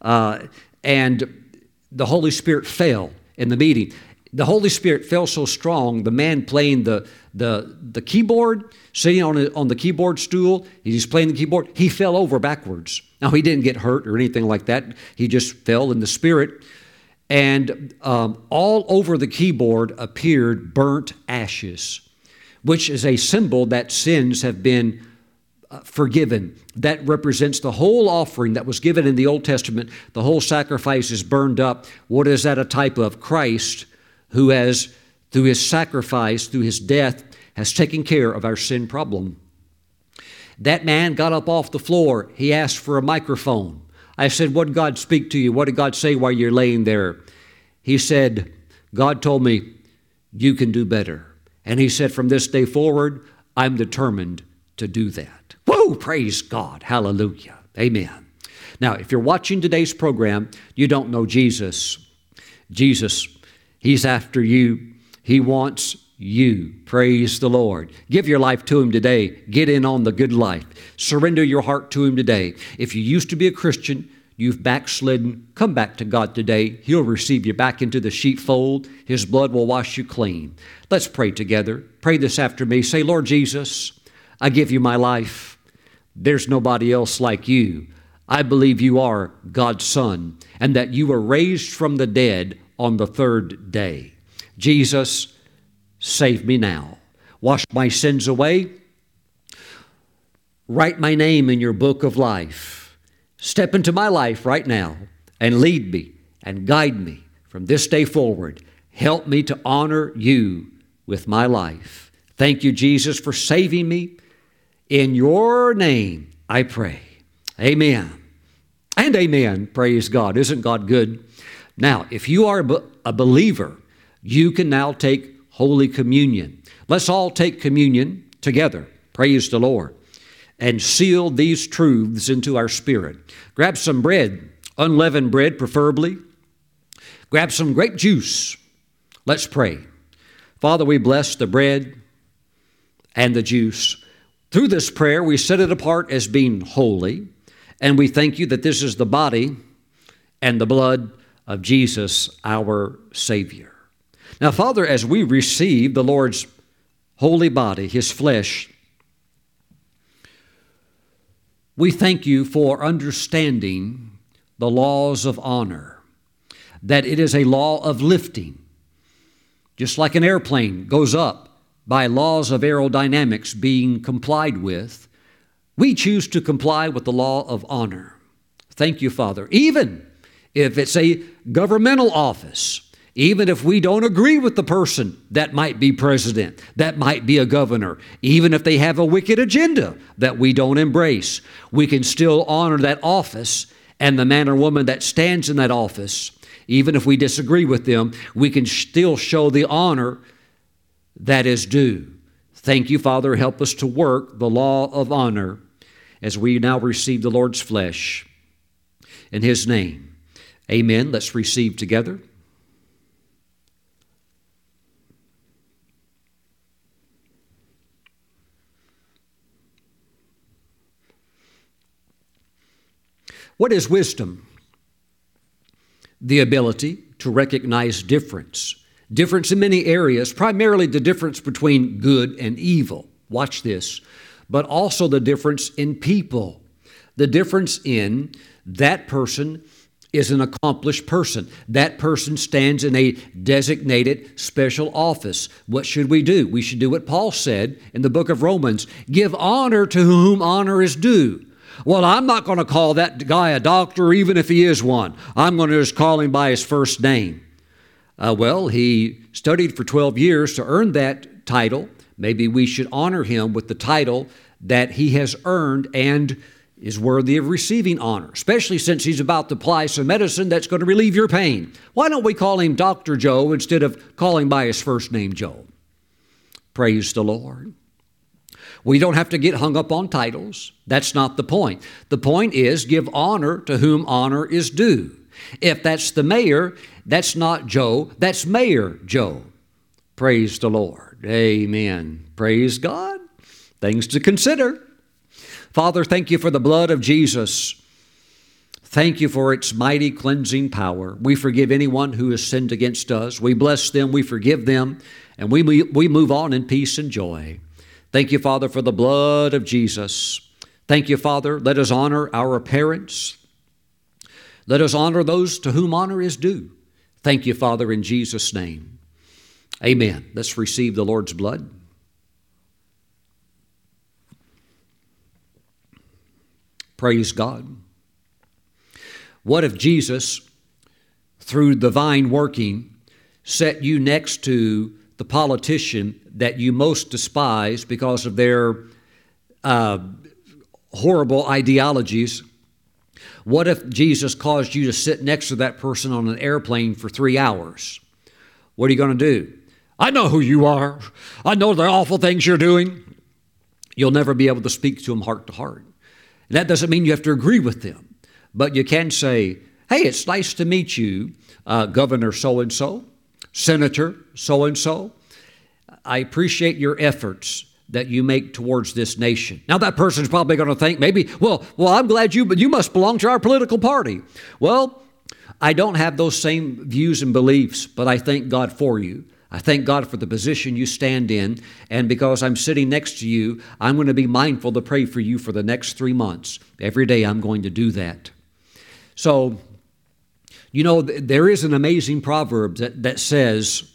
uh, and the Holy Spirit fell in the meeting the Holy Spirit felt so strong, the man playing the, the, the keyboard, sitting on, a, on the keyboard stool, he's playing the keyboard, he fell over backwards. Now, he didn't get hurt or anything like that. He just fell in the spirit. And um, all over the keyboard appeared burnt ashes, which is a symbol that sins have been uh, forgiven. That represents the whole offering that was given in the Old Testament. The whole sacrifice is burned up. What is that a type of? Christ who has, through his sacrifice, through his death, has taken care of our sin problem. That man got up off the floor. He asked for a microphone. I said, What did God speak to you? What did God say while you're laying there? He said, God told me, You can do better. And he said, From this day forward, I'm determined to do that. Whoa, praise God. Hallelujah. Amen. Now, if you're watching today's program, you don't know Jesus. Jesus He's after you. He wants you. Praise the Lord. Give your life to Him today. Get in on the good life. Surrender your heart to Him today. If you used to be a Christian, you've backslidden, come back to God today. He'll receive you back into the sheepfold. His blood will wash you clean. Let's pray together. Pray this after me. Say, Lord Jesus, I give you my life. There's nobody else like you. I believe you are God's Son and that you were raised from the dead on the third day. Jesus, save me now. Wash my sins away. Write my name in your book of life. Step into my life right now and lead me and guide me from this day forward. Help me to honor you with my life. Thank you, Jesus, for saving me. In your name, I pray. Amen. And amen. Praise God. Isn't God good? Now, if you are a believer, you can now take Holy Communion. Let's all take communion together. Praise the Lord. And seal these truths into our spirit. Grab some bread, unleavened bread preferably. Grab some grape juice. Let's pray. Father, we bless the bread and the juice. Through this prayer, we set it apart as being holy, and we thank you that this is the body and the blood of Jesus, our Savior. Now, Father, as we receive the Lord's holy body, His flesh, we thank you for understanding the laws of honor, that it is a law of lifting. Just like an airplane goes up by laws of aerodynamics being complied with, we choose to comply with the law of honor. Thank you, Father. Even if it's a governmental office, even if we don't agree with the person that might be president, that might be a governor, even if they have a wicked agenda that we don't embrace, we can still honor that office and the man or woman that stands in that office. Even if we disagree with them, we can still show the honor that is due. Thank you, Father. Help us to work the law of honor as we now receive the Lord's flesh. In His name, amen. Let's receive together. What is wisdom? The ability to recognize difference. Difference in many areas, primarily the difference between good and evil. Watch this. But also the difference in people. The difference in that person is an accomplished person. That person stands in a designated special office. What should we do? We should do what Paul said in the book of Romans give honor to whom honor is due. Well, I'm not going to call that guy a doctor, even if he is one. I'm going to just call him by his first name. Uh, well, he studied for 12 years to earn that title. Maybe we should honor him with the title that he has earned and is worthy of receiving honor, especially since he's about to apply some medicine that's going to relieve your pain. Why don't we call him Dr. Joe instead of calling by his first name Joe? Praise the Lord. We don't have to get hung up on titles. That's not the point. The point is give honor to whom honor is due. If that's the mayor, that's not Joe, that's Mayor Joe. Praise the Lord. Amen. Praise God. Things to consider. Father, thank you for the blood of Jesus. Thank you for its mighty cleansing power. We forgive anyone who has sinned against us. We bless them, we forgive them, and we, we move on in peace and joy. Thank you, Father, for the blood of Jesus. Thank you, Father. Let us honor our parents. Let us honor those to whom honor is due. Thank you, Father, in Jesus' name. Amen. Let's receive the Lord's blood. Praise God. What if Jesus, through divine working, set you next to the politician that you most despise because of their uh, horrible ideologies? What if Jesus caused you to sit next to that person on an airplane for three hours? What are you going to do? I know who you are. I know the awful things you're doing. You'll never be able to speak to them heart to heart. That doesn't mean you have to agree with them, but you can say, Hey, it's nice to meet you, uh, Governor so and so, Senator so and so. I appreciate your efforts that you make towards this nation. Now that person's probably going to think maybe, well, well, I'm glad you but you must belong to our political party. Well, I don't have those same views and beliefs, but I thank God for you. I thank God for the position you stand in, and because I'm sitting next to you, I'm going to be mindful to pray for you for the next 3 months. Every day I'm going to do that. So, you know, there is an amazing proverb that, that says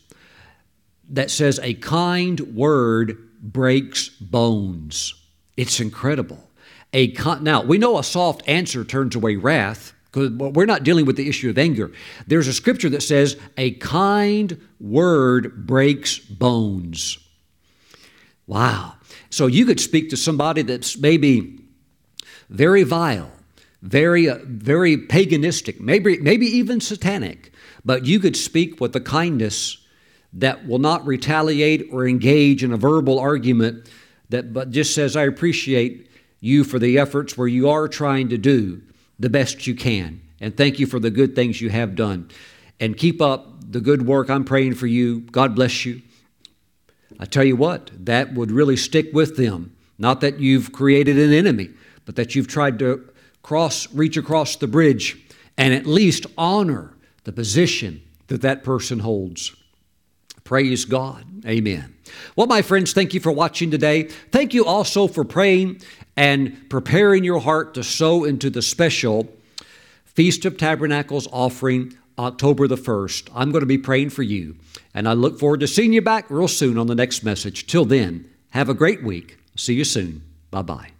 that says a kind word breaks bones. It's incredible. A con- now we know a soft answer turns away wrath because we're not dealing with the issue of anger. There's a scripture that says a kind word breaks bones. Wow. So you could speak to somebody that's maybe very vile, very uh, very paganistic, maybe maybe even satanic, but you could speak with the kindness that will not retaliate or engage in a verbal argument that but just says I appreciate you for the efforts where you are trying to do the best you can and thank you for the good things you have done and keep up the good work. I'm praying for you. God bless you. I tell you what, that would really stick with them. Not that you've created an enemy, but that you've tried to cross reach across the bridge and at least honor the position that that person holds. Praise God. Amen. Well, my friends, thank you for watching today. Thank you also for praying and preparing your heart to sow into the special Feast of Tabernacles offering October the 1st. I'm going to be praying for you, and I look forward to seeing you back real soon on the next message. Till then, have a great week. See you soon. Bye bye.